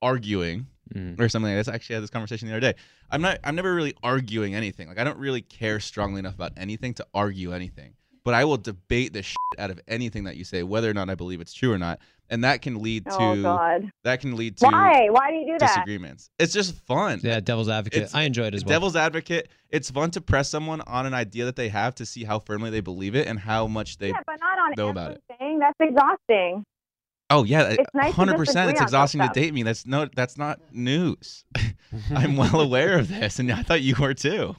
arguing Mm. or something like this. I actually had this conversation the other day. I'm not I'm never really arguing anything. Like I don't really care strongly enough about anything to argue anything. But I will debate the shit out of anything that you say, whether or not I believe it's true or not. And that can lead oh, to Oh God! that can lead to Why? Why do you do that? disagreements. It's just fun. Yeah, devil's advocate. It's- I enjoy it as well. Devil's advocate. It's fun to press someone on an idea that they have to see how firmly they believe it and how much they yeah, but not on know about it. everything. That's exhausting. Oh yeah, It's nice hundred percent. disagree It's exhausting to date me. That's no, that's not news. *laughs* *laughs* I'm well aware of this, and I thought you were too.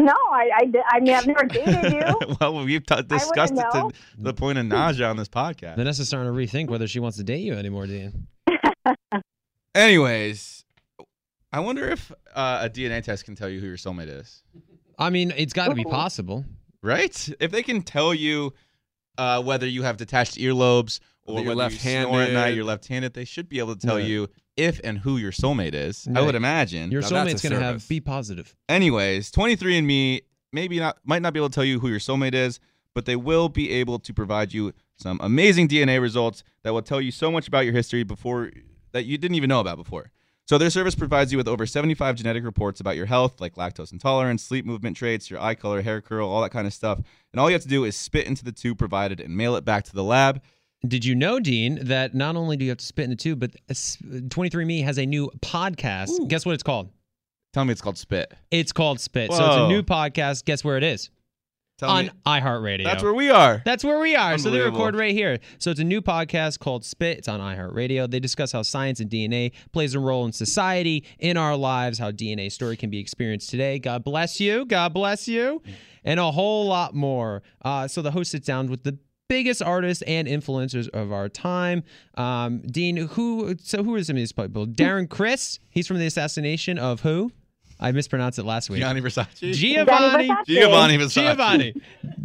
No, I, I, I mean, I've never dated you. *laughs* well, we've t- discussed it to the point of nausea on this podcast. Vanessa's starting to rethink whether she wants to date you anymore, Dean. *laughs* Anyways, I wonder if uh, a DNA test can tell you who your soulmate is. I mean, it's got to be possible. right? If they can tell you uh, whether you have detached earlobes or That you're whether you snore at night, left-handed. you're left-handed, they should be able to tell Yeah. you if and who your soulmate is. I would imagine. Your Now that's soulmate's going to have be positive. Anyways, 23andMe maybe not might not be able to tell you who your soulmate is, but they will be able to provide you some amazing DNA results that will tell you so much about your history before that you didn't even know about before. So their service provides you with over 75 genetic reports about your health, like lactose intolerance, sleep movement traits, your eye color, hair curl, all that kind of stuff. And all you have to do is spit into the tube provided and mail it back to the lab. Did you know, Dean, that not only do you have to spit in the tube, but uh, 23andMe has a new podcast. Guess what it's called? Tell me it's called spit. It's called Spit. So it's a new podcast. Guess where it is? Tell On me iHeartRadio. that's where we are. That's where we are. So they record right here. So it's a new podcast called Spit. It's on iHeartRadio. They discuss how science and DNA plays a role in society, in our lives, how DNA story can be experienced today. God bless you. God bless you. And a whole lot more. Uh, so the host sits down with the biggest artists and influencers of our time. Um, Dean, who so who are some of these people? Darren Criss, he's from the assassination of who? I mispronounced it last week. Gianni Versace. Giovanni. Versace. Giovanni Versace. Giovanni.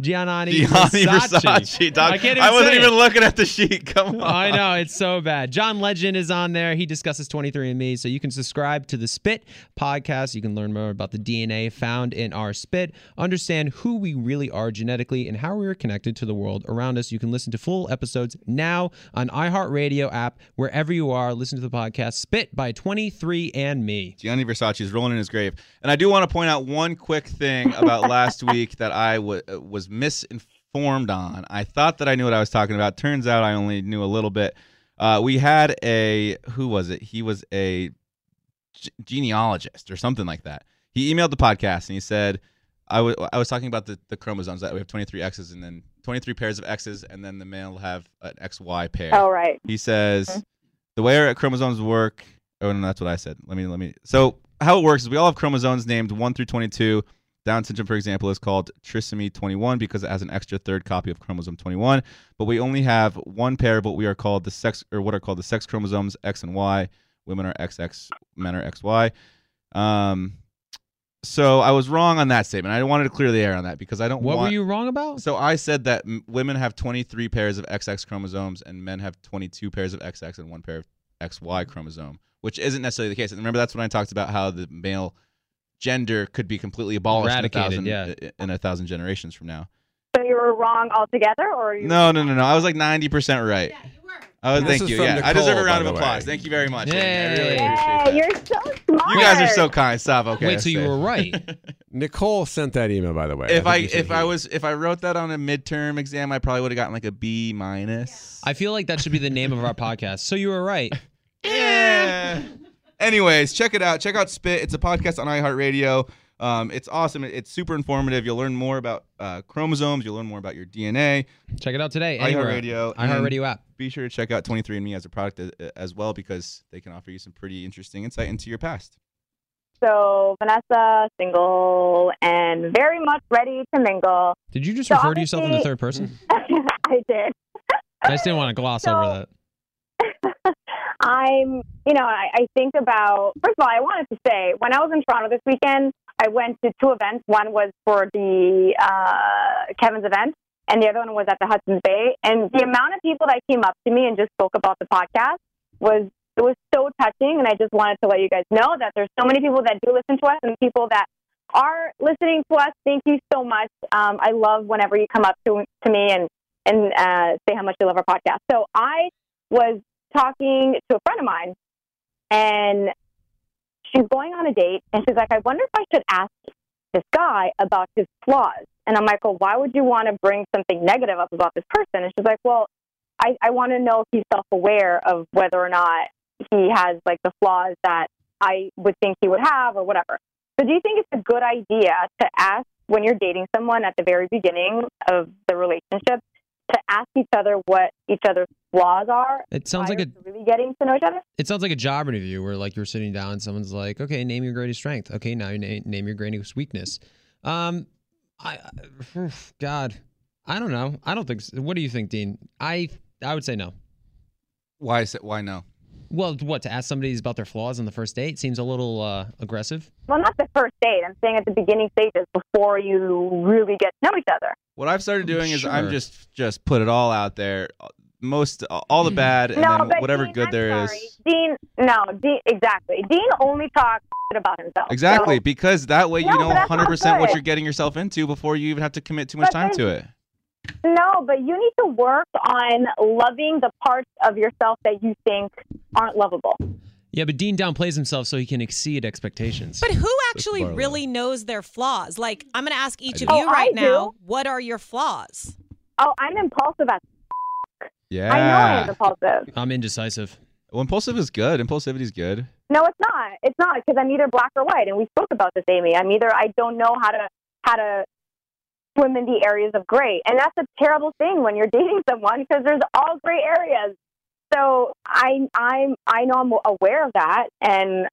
Gianni, Gianni Versace. Versace. Dog. I can't even I wasn't say even it. looking at the sheet. Come on. I know it's so bad. John Legend is on there. He discusses 23andMe, so you can subscribe to the Spit podcast. You can learn more about the DNA found in our spit, understand who we really are genetically, and how we are connected to the world around us. You can listen to full episodes now on iHeartRadio app wherever you are. Listen to the podcast Spit by 23andMe. Gianni Versace is rolling in his grave. And I do want to point out one quick thing about last *laughs* week that I w- uh, was misinformed on. I thought that I knew what I was talking about. Turns out I only knew a little bit. Uh, we had a, who was it? He was a genealogist or something like that. He emailed the podcast and he said, I wa- I was talking about the, the chromosomes that we have 23 X's and then 23 pairs of X's and then the male will have an XY pair. Oh, right. He says Mhm. the way our chromosomes work. Oh no, that's what I said. Let me let me. So how it works is we all have chromosomes named one through 22. Down syndrome, for example, is called trisomy 21 because it has an extra third copy of chromosome 21. But we only have one pair of what we are called the sex or what are called the sex chromosomes X and Y. Women are XX, men are XY. Um, so I was wrong on that statement. I wanted to clear the air on that because I don't What want. were you wrong about? So I said that m- women have 23 pairs of XX chromosomes and men have 22 pairs of XX and one pair of XY chromosome, which isn't necessarily the case. And remember, that's when I talked about how the male gender could be completely abolished in a thousand yeah. in a thousand generations from now. So you were wrong altogether, or you? No, no, no, no. I was like 90% right. Yeah, you were. Oh, This thank you. from Yeah, I deserve a round of applause. way. Thank you very much. Amy. I Yay. really Yay, appreciate that. you're so smart. You guys are so kind. Stop. Okay. Wait, so you were right. *laughs* Nicole sent that email, by the way. If I think you should if I was if I wrote that on a midterm exam, I probably would have gotten like a B minus. I feel like that should be the name of our podcast. So you were right. *laughs* Yeah. Anyways, check it out. Check out Spit. It's a podcast on iHeartRadio. Um, it's awesome. It's super informative. You'll learn more about uh, chromosomes. You'll learn more about your DNA. Check it out today. iHeartRadio. iHeartRadio app. Be sure to check out 23andMe as a product a- as well because they can offer you some pretty interesting insight into your past. So Vanessa, single, and very much ready to mingle. Did you just So refer to yourself in the obviously- third person? *laughs* I did. I just didn't want to gloss So- over that. *laughs* I'm, you know, I, I think about, first of all, I wanted to say, when I was in Toronto this weekend, I went to two events. One was for the uh, Kevin's event, and the other one was at the Hudson's Bay. And the amount of people that came up to me and just spoke about the podcast was it was so touching. And I just wanted to let you guys know that there's so many people that do listen to us and people that are listening to us. Thank you so much. Um, I love whenever you come up to to me and and uh, say how much you love our podcast. So I was talking to a friend of mine, and she's going on a date, and she's like, "I wonder if I should ask this guy about his flaws." And I'm like, "Well, why would you want to bring something negative up about this person?" And she's like, "Well, I, I want to know if he's self-aware of whether or not he has like the flaws that I would think he would have, or whatever." So, do you think it's a good idea to ask when you're dating someone at the very beginning of the relationship to ask each other what each other's flaws are? It sounds like a really getting to know each other. it sounds like a job interview where like you're sitting down and someone's like, okay, name your greatest strength. Okay, now you name, name your greatest weakness. Um, I, I- God, I don't know. I don't think. So. What do you think, Dean? I I would say no. Why is it? Why no? Well, what to ask somebody about their flaws on the first date seems a little uh, aggressive. Well, not the first date. I'm saying at the beginning stages before you really get to know each other. What I've started doing is I'm just just put it all out there. Most all the bad and no, then whatever Dean, good I'm there is. sorry. Dean, no, Dean, exactly. Dean only talks about himself. Exactly, So- because that way you No, know but that's not 100% what you're getting yourself into before you even have to commit too much But time to it. No, but you need to work on loving the parts of yourself that you think aren't lovable. Yeah, but Dean downplays himself so he can exceed expectations. But who actually really knows their flaws? Like, I'm going to ask each of you Oh, right I now, do. what are your flaws? Oh, I'm impulsive. As, Yeah. I know I'm impulsive. I'm indecisive. Well, impulsive is good. Impulsivity is good. No, it's not. It's not because I'm either black or white, and we spoke about this, Amy. I'm either I don't know how to how to swim in the areas of gray, and that's a terrible thing when you're *laughs* dating someone because there's all gray areas. So I I'm I know I'm aware of that, and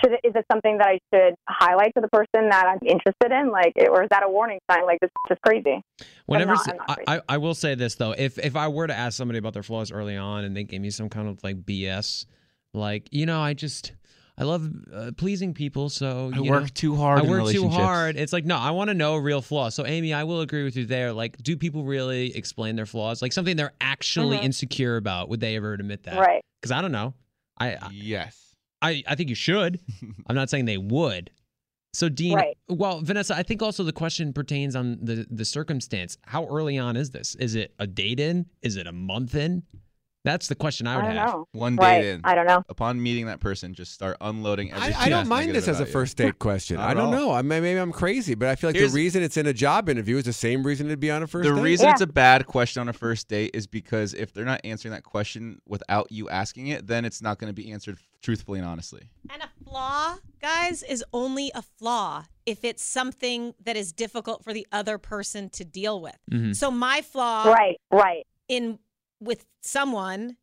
should it, is it something that I should highlight to the person that I'm interested in, like, or is that a warning sign? Like this is just crazy. Whenever not- not I, crazy. I, I will say this though, if if I were to ask somebody about their flaws early on and they gave me some kind of like BS, like you know, I just I love uh, pleasing people, so I you work know, too hard I in work too hard. It's like no, I want to know a real flaws. So Amy, I will agree with you there. Like, do people really explain their flaws? Like something they're actually Mhm. insecure about? Would they ever admit that? Right. Because I don't know. I, I Yes. I I think you should. *laughs* I'm not saying they would. So Dean, Right. well, Vanessa, I think also the question pertains on the the circumstance. How early on is this? Is it a date in? Is it a month in? That's the question I I would don't have. know. One date Right. in, I don't know. upon meeting that person, just start unloading I, everything. I don't mind this as a first date question. *laughs* I don't all. know. I may, maybe I'm crazy, but I feel like Here's- the reason it's in a job interview is the same reason it'd be on a first The date. The reason Yeah. it's a bad question on a first date is because if they're not answering that question without you asking it, then it's not going to be answered truthfully and honestly. And a flaw, guys, is only a flaw if it's something that is difficult for the other person to deal with. Mhm. So my flaw Right, right, in with someone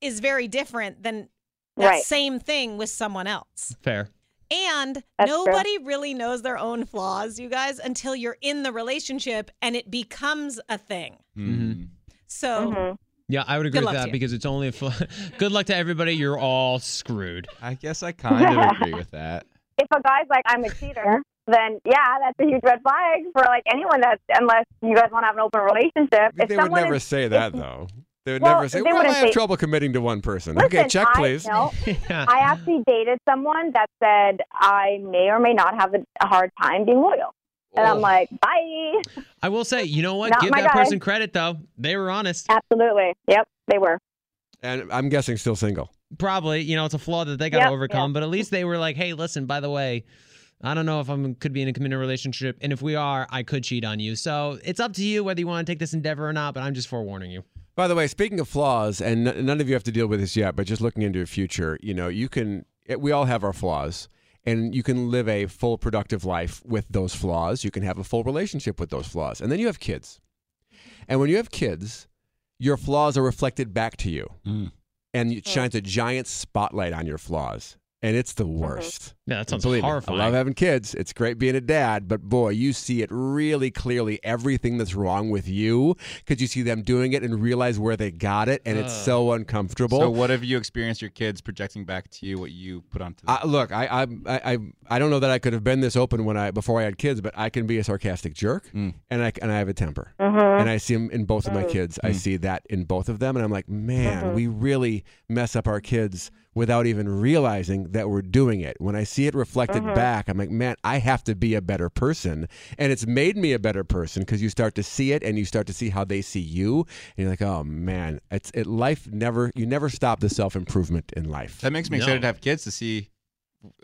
is very different than that right. same thing with someone else. Fair. And That's true. nobody really knows their own flaws, you guys, until you're in the relationship and it becomes a thing. Mhm. So Mhm. Yeah, I would agree with that because it's only a fl- *laughs* good luck to everybody. You're all screwed. I guess I kind of *laughs* agree with that. If a guy's like, I'm a cheater, then yeah, that's a huge red flag for like anyone that, unless you guys want to have an open relationship. If they would never is, say that though. They would Well, never say, they "Well, I wouldn't have say- trouble committing to one person." Listen, okay, check I, please. No, *laughs* Yeah. I actually dated someone that said I may or may not have a, a hard time being loyal. And Oh. I'm like, bye. I will say, you know what? Not Give that guy. person credit though. They were honest. Absolutely. Yep, they were. And I'm guessing still single. Probably, you know, it's a flaw that they got to Yep, overcome. But at least they were like, "Hey, listen, by the way, I don't know if I'm could be in a committed relationship, and if we are, I could cheat on you. So it's up to you whether you want to take this endeavor or not. But I'm just forewarning you." By the way, speaking of flaws, and n- none of you have to deal with this yet, but just looking into your future, you know, you can. eh, We all have our flaws, and you can live a full, productive life with those flaws. You can have a full relationship with those flaws, and then you have kids. And when you have kids, your flaws are reflected back to you, Mm. and it shines a giant spotlight on your flaws, and it's the worst. Yeah, that sounds Believe me, horrifying. I love having kids. It's great being a dad, but boy, you see it really clearly everything that's wrong with you because you see them doing it and realize where they got it, and it's so uncomfortable. So, what have you experienced your kids projecting back to you what you put onto them? I, look, I, I I I I don't know that I could have been this open when I before I had kids, but I can be a sarcastic jerk, Mm. and I and I have a temper, Mm-hmm. and I see them in both of my kids. I Mm. see that in both of them, and I'm like, man, Mhm. we really mess up our kids without even realizing that we're doing it. When I see it reflected Mhm. back, I'm like, man, I have to be a better person, and it's made me a better person because you start to see it and you start to see how they see you, and you're like, oh man, it's it. Life never you never stop the self improvement in life. that makes me No. excited to have kids to see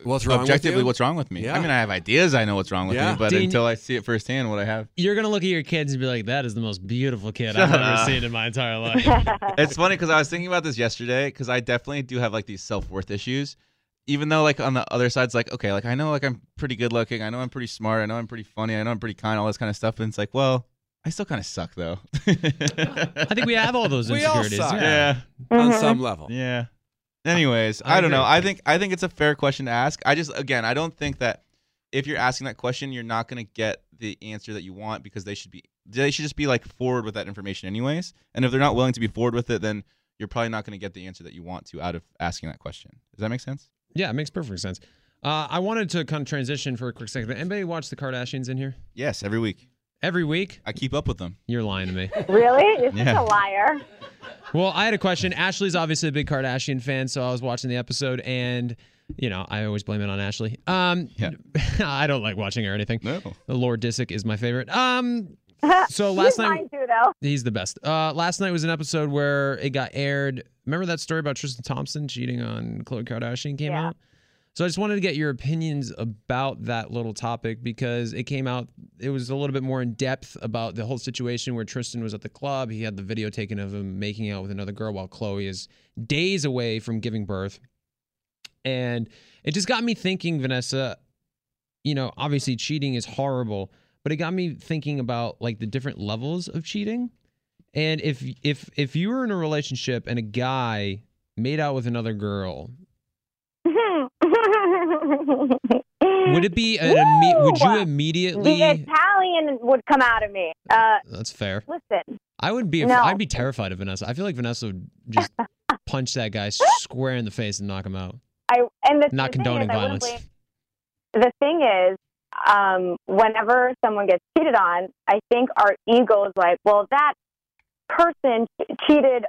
What's wrong with objectively you? what's wrong with me. Yeah. I mean, I have ideas. I know what's wrong with Yeah. me, but Dean- until I see it firsthand, what I have. You're gonna look at your kids and be like, "That is the most beautiful kid Shut I've ever *laughs* seen in my entire life." *laughs* It's funny because I was thinking about this yesterday because I definitely do have like these self worth issues. Even though like on the other side, it's like okay, like I know like I'm pretty good looking, I know I'm pretty smart, I know I'm pretty funny, I know I'm pretty kind, all this kind of stuff, and it's like, well, I still kind of suck though. I think we have all those *laughs* We all insecurities. suck. yeah. yeah, on Mhm. some level. yeah. Anyways, I I, don't know. I think I think it's a fair question to ask. I just again, I don't think that if you're asking that question, you're not going to get the answer that you want because they should be they should just be like forward with that information anyways. And if they're not willing to be forward with it, then you're probably not going to get the answer that you want to out of asking that question. Does that make sense? Yeah, it makes perfect sense. Uh, I wanted to kind of transition for a quick second. Anybody watch the Kardashians in here? Yes, every week. Every week? I keep up with them. You're lying to me. really? You're such a liar. Well, I had a question. Ashley's obviously a big Kardashian fan, so I was watching the episode, and you know, I always blame it on Ashley. Um, Yeah. *laughs* I don't like watching her or anything. No. The Lord Disick is my favorite. Um, *laughs* So last He's night- mine too, though. he's the best. Uh, last night was an episode where it got aired. Remember that story about Tristan Thompson cheating on Khloe Kardashian came Yeah. out? So I just wanted to get your opinions about that little topic because it came out. It was a little bit more in depth about the whole situation where Tristan was at the club. He had the video taken of him making out with another girl while Khloe is days away from giving birth. And it just got me thinking, Vanessa, you know, obviously cheating is horrible, but it got me thinking about like the different levels of cheating. And if if if you were in a relationship and a guy made out with another girl, *laughs* *laughs* would it be an imme- would you immediately The Italian would come out of me. Uh, That's fair. listen, I would be No. I'd be terrified of Vanessa. I feel like Vanessa would just *laughs* punch that guy square in the face and knock him out. I and the, Not the thing condoning is, I wouldn't violence. blame- the thing is, um, whenever someone gets cheated on, I think our ego is like, well, that person cheated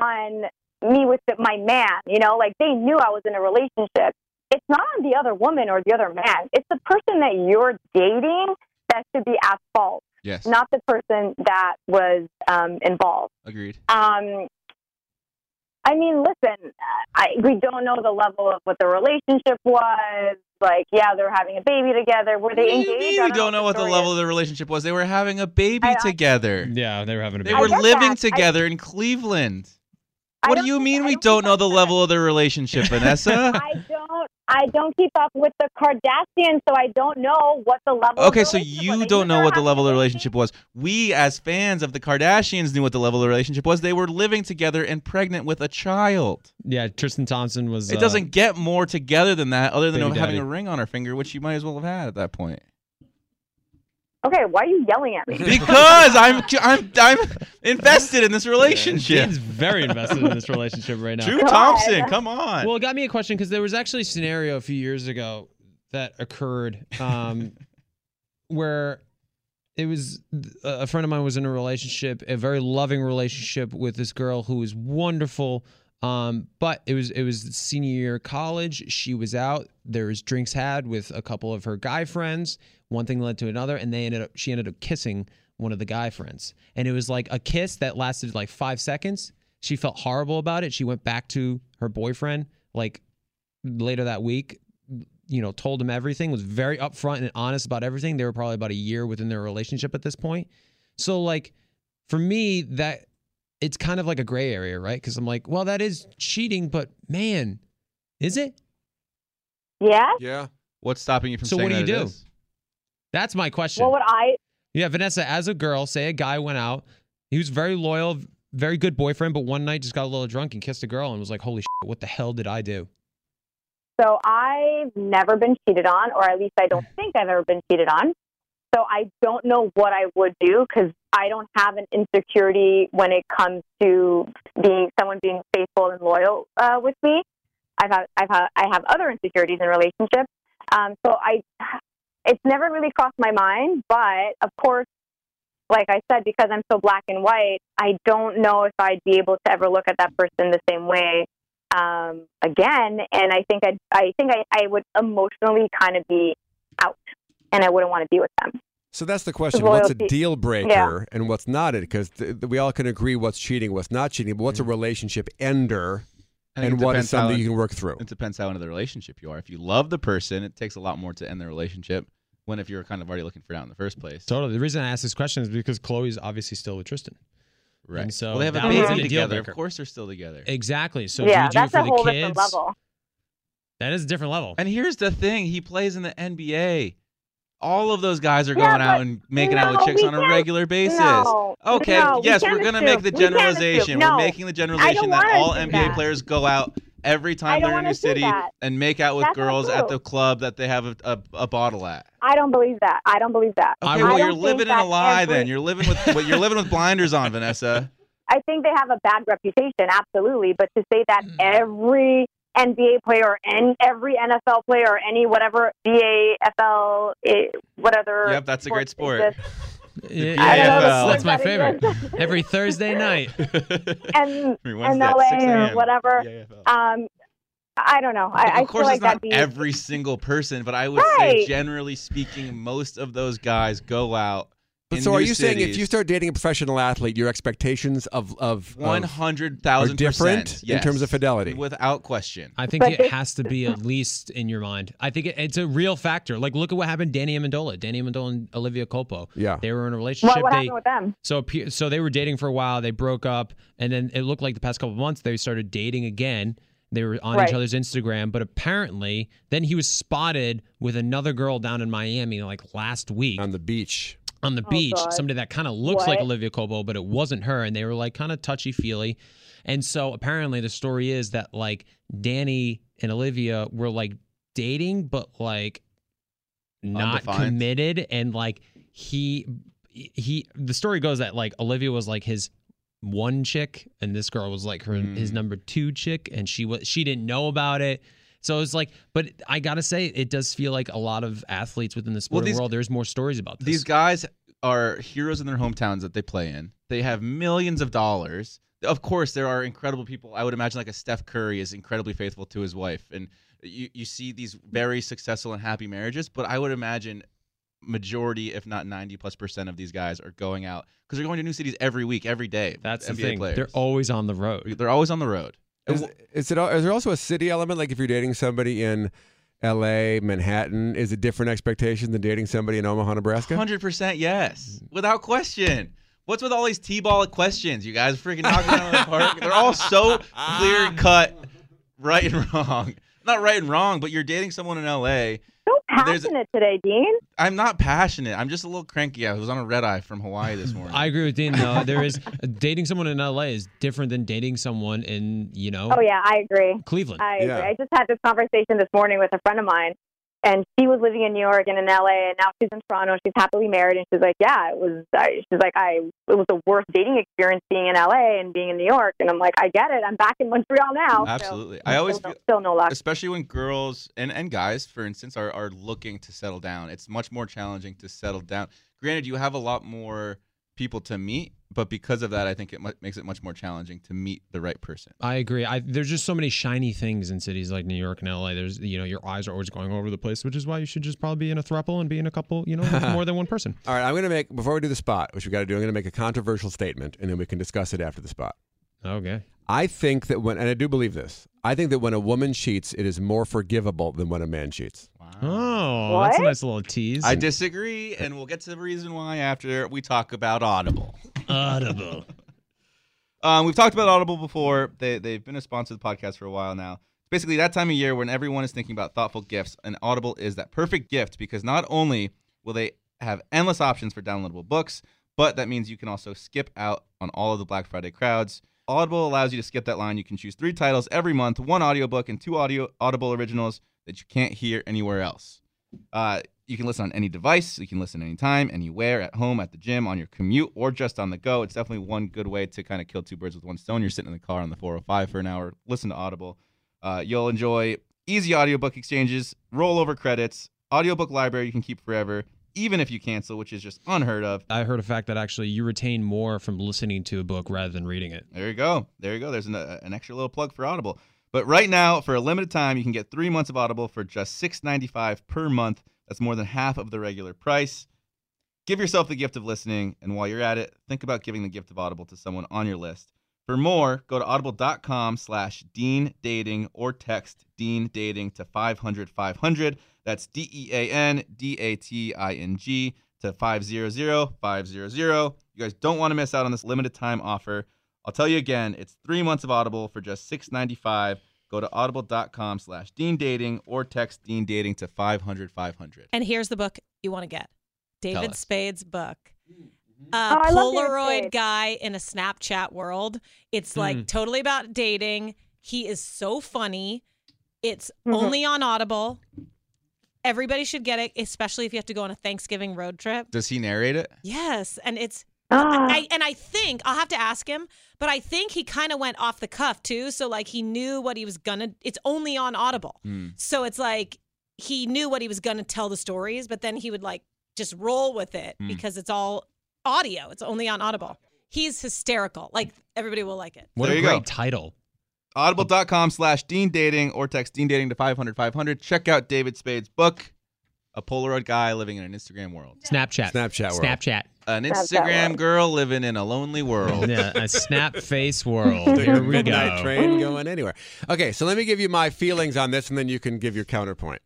on me with the, my man. You know, like they knew I was in a relationship. It's not on the other woman or the other man. It's the person that you're dating that should be at fault, Yes. not the person that was um, involved. Agreed. Um, I mean, listen, I we don't know the level of what the relationship was. Like, yeah, they're having a baby together. Were they What you engaged? mean I we don't know what the story level is. of the relationship was? They were having a baby I- I- together. Yeah, they were having a baby. They baby. were living that. I- together in Cleveland. I What do you mean we don't don't know the level of the relationship, *laughs* Vanessa? I don't. I don't keep up with the Kardashians, so I don't know what the level. of Okay, the so you was. Don't know what the level of the relationship was. We, as fans of the Kardashians, knew what the level of the relationship was. They were living together and pregnant with a child. Yeah, Tristan Thompson was. It uh, doesn't get more together than that, other than having daddy. a ring on her finger, which you might as well have had at that point. Okay, why are you yelling at me? *laughs* Because I'm, I'm, I'm invested in this relationship. Jane's very invested in this relationship right now. Drew Thompson, come on. Well, it got me a question because there was actually a scenario a few years ago that occurred um, *laughs* where it was a friend of mine was in a relationship, a very loving relationship with this girl who was wonderful. Um, but it was it was senior year of college. She was out. There was drinks had with a couple of her guy friends. One thing led to another, and they ended up she ended up kissing one of the guy friends. And it was like a kiss that lasted like five seconds. She felt horrible about it. She went back to her boyfriend like later that week, you know, told him everything, was very upfront and honest about everything. They were probably about a year within their relationship at this point. So like for me, that it's kind of like a gray area, right? Because I'm like, well, that is cheating, but man, is it? Yeah. Yeah. What's stopping you from So saying what do you that it do? is? That's my question. What would I? Yeah, Vanessa, as a girl, say a guy went out, he was very loyal, very good boyfriend, but one night just got a little drunk and kissed a girl and was like, holy shit, what the hell did I do? So I've never been cheated on, or at least I don't think I've ever been cheated on. So I don't know what I would do because I don't have an insecurity when it comes to being someone being faithful and loyal uh, with me. I've had, I've had, I have other insecurities in relationships. Um, so I, it's never really crossed my mind. But of course, like I said, because I'm so black and white, I don't know if I'd be able to ever look at that person the same way um, again. And I think I, I think I, I would emotionally kind of be out, and I wouldn't want to be with them. So that's the question. What's a deal breaker and what's not it? Because th- th- we all can agree what's cheating, what's not cheating, but what's a relationship ender and it what depends is something how- you can work through? It depends how into the relationship you are. If you love the person, it takes a lot more to end the relationship. When if you're kind of already looking for it out in the first place, Totally. The reason I asked this question is because Khloe's obviously still with Tristan. right? And so well, they have a baby wasn't together. Of course, they're still together. Exactly. So yeah, do you do that's it a for whole the different kids? level. That is a different level. And here's the thing: he plays in the NBA. All of those guys are Yeah, going out and making out with chicks on a regular basis. No, Okay, no, yes, can't we're gonna make the We can't generalization. We're making the generalization that all NBA that. players go out every time they're in a city that. and make out with That's girls at the club that they have a, a, a bottle at. I don't believe that. I don't believe that. Okay, I well, you're living in a lie. every- Then you're living with well, you're living with *laughs* blinders on, Vanessa. I think they have a bad reputation, absolutely. But to say that Mm. every NBA player and every NFL player or any whatever BAFL, what other Yep, that's a great sport. exists, Yeah, I don't the that's, that's my favorite. Every Thursday *laughs* night. and *laughs* Every and Wednesday at LA 6 or whatever. Yeah, Um, I don't know. I, I of course, feel like it's not be every single person, but I would say, generally speaking, most of those guys go out. But so are new you saying if you start dating a professional athlete, your expectations of of, one of hundred are thousand different in terms of fidelity? without question. I think But it has to be at least in your mind. I think it, it's a real factor. Like, look at what happened to Danny Amendola. Danny Amendola and Olivia Culpo. Yeah. They were in a relationship. what, what they, happened with them. So so they were dating for a while. They broke up, and then it looked like the past couple of months they started dating again. They were on Right. each other's Instagram, but apparently then he was spotted with another girl down in Miami like last week on the beach. On the Oh, beach. God. Somebody that kind of looks like Olivia Culpo, but it wasn't her, and they were like kind of touchy feely. And so apparently the story is that like Danny and Olivia were like dating, but like not Undefined. committed, and like he he the story goes that like Olivia was like his one chick and this girl was like her his Mm. number two chick and she was she didn't know about it so it's like but i gotta say it does feel like a lot of athletes within the Well, sporting these- world there's more stories about this These guys are heroes in their hometowns that they play in. They have millions of dollars. Of course, there are incredible people. I would imagine like a Steph Curry is incredibly faithful to his wife, and you you see these very successful and happy marriages. But I would imagine majority, if not ninety plus percent of these guys are going out because they're going to new cities every week, every day. that's the thing Players. they're always on the road They're always on the road. Is, is it? there also a city element? Like if you're dating somebody in L.A., Manhattan, is it different expectation than dating somebody in Omaha, Nebraska? Hundred percent yes, without question. What's with all these t-ball questions? You guys freaking knocking out of the *laughs* park. They're all so clear cut, right and wrong. Not right and wrong, but you're dating someone in LA. So There's- passionate today, Dean. I'm not passionate. I'm just a little cranky. I was on a red eye from Hawaii this morning. I agree with Dean. though. *laughs* there is dating someone in LA is different than dating someone in you know Oh yeah, I agree. Cleveland. I Yeah. I just had this conversation this morning with a friend of mine, and she was living in New York and in LA, and now she's in Toronto. And she's happily married, and she's like, "Yeah, it was." I, she's like, "I it was the worst dating experience being in LA and being in New York," and I'm like, "I get it. I'm back in Montreal now." so Absolutely. I always still, feel, no, still no luck. especially when girls and, and guys, for instance, are, are looking to settle down. It's much more challenging to settle down. Granted, you have a lot more people to meet, but because of that, I think it mu- makes it much more challenging to meet the right person. I agree. I, there's just so many shiny things in cities like New York and LA. There's, you know, your eyes are always going over the place, which is why you should just probably be in a throuple and be in a couple, you know, with *laughs* more than one person. All right, I'm going to make before we do the spot, which we got to do. I'm going to make a controversial statement, and then we can discuss it after the spot. Okay. I think that when, and I do believe this, I think that when a woman cheats, it is more forgivable than when a man cheats. Oh, that's a nice little tease. I disagree, and we'll get to the reason why after we talk about Audible. Audible. *laughs* Um, we've talked about Audible before. They, they've been a sponsor of the podcast for a while now. It's basically that time of year when everyone is thinking about thoughtful gifts, and Audible is that perfect gift because not only will they have endless options for downloadable books, but that means you can also skip out on all of the Black Friday crowds. Audible allows you to skip that line. You can choose three titles every month, one audiobook and two audio Audible originals that you can't hear anywhere else. Uh, you can listen on any device. You can listen anytime, anywhere, at home, at the gym, on your commute, or just on the go. It's definitely one good way to kind of kill two birds with one stone. You're sitting in the car on the 405 for an hour, listen to Audible. Uh, you'll enjoy easy audiobook exchanges, rollover credits, audiobook library you can keep forever, even if you cancel, which is just unheard of. I heard a fact that actually you retain more from listening to a book rather than reading it. There you go. There you go. There's an, uh, an extra little plug for Audible. But right now, for a limited time, you can get three months of Audible for just $6.95 per month. That's more than half of the regular price. Give yourself the gift of listening, and while you're at it, think about giving the gift of Audible to someone on your list. For more, go to audible.com slash Dean Dating or text Dean Dating to 500 500. That's D E A N D A T I N G to 500 500. You guys don't want to miss out on this limited time offer. I'll tell you again, it's three months of Audible for just $6.95. Go to audible.com slash Dean Dating or text Dean Dating to 500 500. And here's the book you want to get David. Spade's book. Mm. Oh, A I Polaroid guy in a Snapchat world. It's like Mm. totally about dating. He is so funny. It's Mhm. only on Audible. Everybody should get it, especially if you have to go on a Thanksgiving road trip. Does he narrate it? Yes, and it's Ah, I and I think I'll have to ask him, but I think he kind of went off the cuff too. So like he knew what he was gonna. It's only on Audible, Hmm. so it's like he knew what he was gonna tell the stories, but then he would like just roll with it Hmm. because it's all audio. It's only on Audible. He's hysterical. Like everybody will like it. What There a you great go. title. Audible.com slash Dean Dating or text Dean Dating to 500 500. Check out David Spade's book, A Polaroid Guy Living in an Instagram World. Snapchat. Snapchat world. Snapchat. An That's that Instagram world. girl living in a lonely world. Yeah, a *laughs* snap face world. Here we midnight go. train going anywhere. Okay, so let me give you my feelings on this, and then you can give your counterpoint.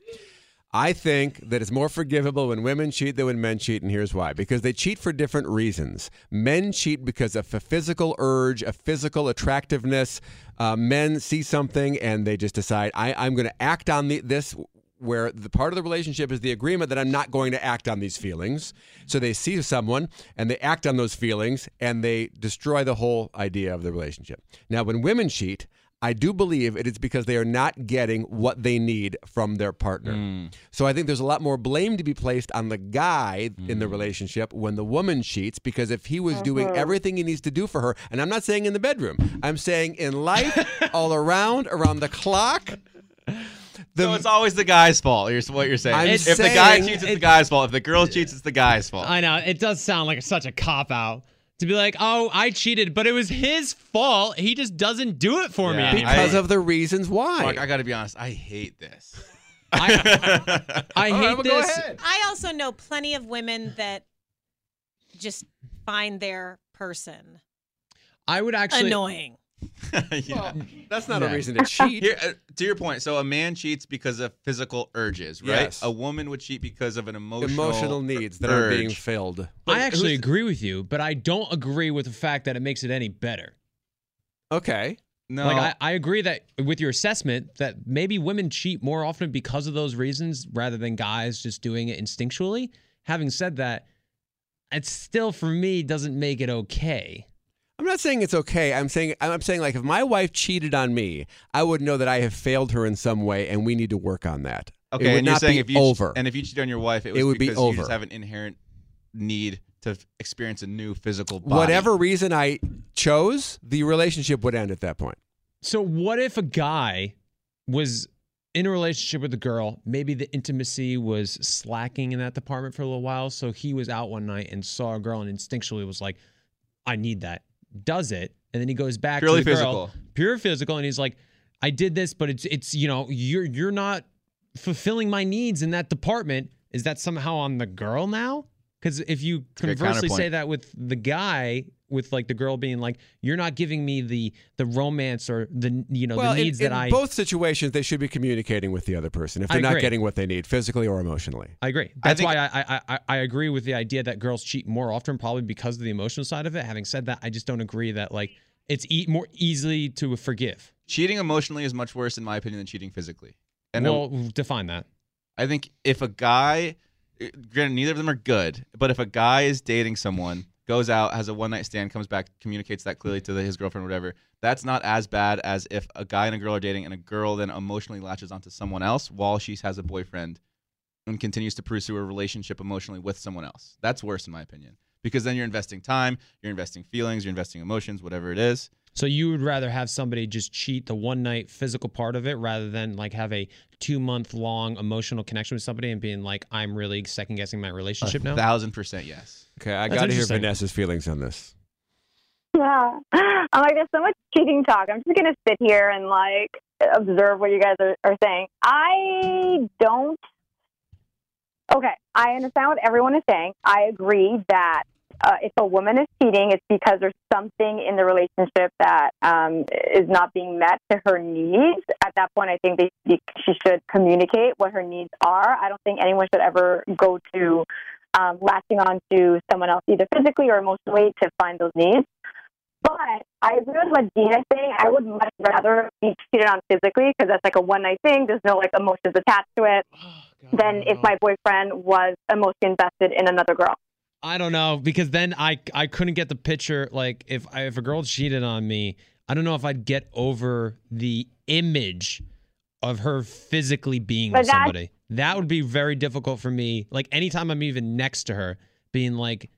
I think that it's more forgivable when women cheat than when men cheat, and here's why. Because they cheat for different reasons. Men cheat because of a physical urge, a physical attractiveness. Uh, men see something and they just decide, I, I'm going to act on the, this where the part of the relationship is the agreement that I'm not going to act on these feelings. So they see someone and they act on those feelings and they destroy the whole idea of the relationship. Now, when women cheat, I do believe it is because they are not getting what they need from their partner. Mm. So I think there's a lot more blame to be placed on the guy in the mm. relationship when the woman cheats because if he was doing uh-huh. everything he needs to do for her, and I'm not saying in the bedroom, I'm saying in life, *laughs* all around, around the clock. The, so it's always the guy's fault. Here's what you're saying. I'm if the guy cheats, it's the guy's fault. If the girl cheats, it's the guy's fault. I know it does sound like such a cop out to be like, "Oh, I cheated, but it was his fault. He just doesn't do it for me Yeah. anymore." because I- of the reasons why. Mark, I got to be honest. I hate this. I, *laughs* I All hate right, well, this. I also know plenty of women that just find their person I would actually. annoying. *laughs* yeah. That's not Yeah. a reason to cheat. Here, uh, to your point, so a man cheats because of physical urges, right? Yes. A woman would cheat because of an emotional Emotional needs that are being urge. filled. I actually agree with you, but I don't agree with the fact that it makes it any better. Okay. No, Like I, I agree that with your assessment that maybe women cheat more often because of those reasons rather than guys just doing it instinctually. Having said that, it still for me doesn't make it okay. I'm not saying it's okay. I'm saying I'm saying like if my wife cheated on me, I would know that I have failed her in some way, and we need to work on that. it okay, would and you're not saying be if you over. and if you cheat on your wife, it, was It would be because you just over. have an inherent need to experience a new physical body. Whatever reason I chose, the relationship would end at that point. So what if a guy was in a relationship with a girl, maybe the intimacy was slacking in that department for a little while, so he was out one night and saw a girl and instinctually was like, I need that. Does it, and then he goes back Purely to the girl, pure physical, and he's like, I did this, but it's it's you know you're you're not fulfilling my needs in that department. Is that somehow on the girl now? Because if you conversely say that with the guy, with like the girl being like, you're not giving me the the romance or the you know well, the needs in that I in both situations, they should be communicating with the other person if they're not getting what they need, physically or emotionally. I agree. I That's think- why I, I I I agree with the idea that girls cheat more often, probably because of the emotional side of it. Having said that, I just don't agree that like it's e- more easily to forgive. cheating emotionally is much worse, in my opinion, than cheating physically. And well, define that. I think if a guy, uh, granted, neither of them are good, but if a guy is dating someone, goes out, has a one night stand, comes back, communicates that clearly to the, his girlfriend, whatever, that's not as bad as if a guy and a girl are dating and a girl then emotionally latches onto someone else while she has a boyfriend and continues to pursue a relationship emotionally with someone else. That's worse, in my opinion, because then you're investing time, you're investing feelings, you're investing emotions, whatever it is. So you would rather have somebody just cheat the one night physical part of it rather than like have a two month long emotional connection with somebody and being like, I'm really second guessing my relationship now. Thousand percent yes. Okay, I That's got to hear. Vanessa's feelings on this. Yeah. *laughs* I'm like, there's so much cheating talk. I'm just going to sit here and like observe what you guys are, are saying. I don't. Okay. I understand what everyone is saying. I agree that uh, if a woman is cheating, it's because there's something in the relationship that um, is not being met to her needs. At that point, I think they, she should communicate what her needs are. I don't think anyone should ever go to um, latching on to someone else, either physically or emotionally, to find those needs. But I agree with what Dina's saying. I would much rather be cheated on physically because that's like a one night thing. There's no like emotions attached to it. *sighs* Than if my boyfriend was emotionally invested in another girl. I don't know because then I I couldn't get the picture. Like if I, if a girl cheated on me, I don't know if I'd get over the image of her physically being But with somebody. That would be very difficult for me. Like anytime I'm even next to her, being like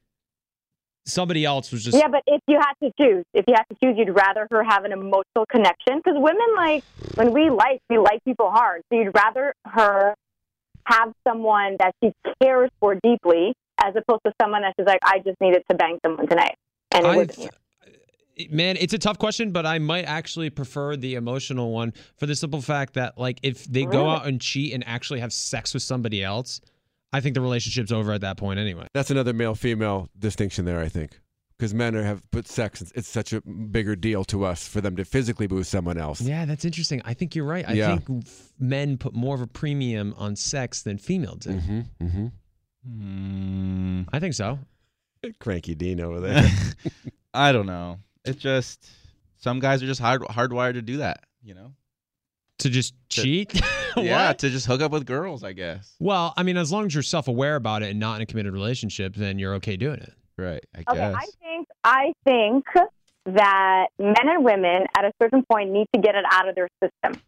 somebody else was just Yeah, but if you had to choose, if you had to choose, you'd rather her have an emotional connection because women like when we like, we like people hard. So you'd rather her have someone that she cares for deeply as opposed to someone that's just like, I just needed to bang someone tonight. And it wasn't you. man, it's a tough question, but I might actually prefer the emotional one for the simple fact that like if they go out and cheat and actually have sex with somebody else, I think the relationship's over at that point anyway. That's another male female distinction there, I think. Because men are, have put sex, it's, it's such a bigger deal to us for them to physically be with someone else. Yeah, that's interesting. I think you're right. I Yeah. think f- men put more of a premium on sex than female do. Mm-hmm, mm-hmm. Mm, I think so. Cranky Dean over there. *laughs* *laughs* I don't know. It just some guys are just hard hardwired to do that. You know. To just To- cheat? *laughs* Yeah, to just hook up with girls, I guess. Well, I mean, as long as you're self-aware about it and not in a committed relationship, then you're okay doing it. Right. I Okay, guess. I think I think that men and women at a certain point need to get it out of their system.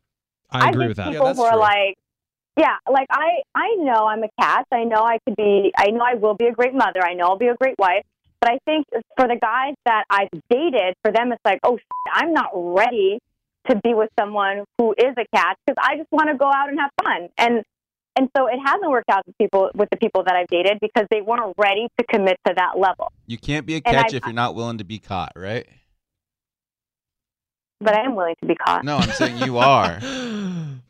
I agree think with that. Yeah, People that's who are true. like, yeah, like I, I know I'm a catch. I know I could be. I know I will be a great mother. I know I'll be a great wife. But I think for the guys that I've dated, for them it's like, oh, shit, I'm not ready to be with someone who is a catch because I just want to go out and have fun. And and so it hasn't worked out with people with the people that I've dated because they weren't ready to commit to that level. you can't be a And catch I- if you're not willing to be caught, right? But I am willing to be caught. No, I'm saying you are. *laughs*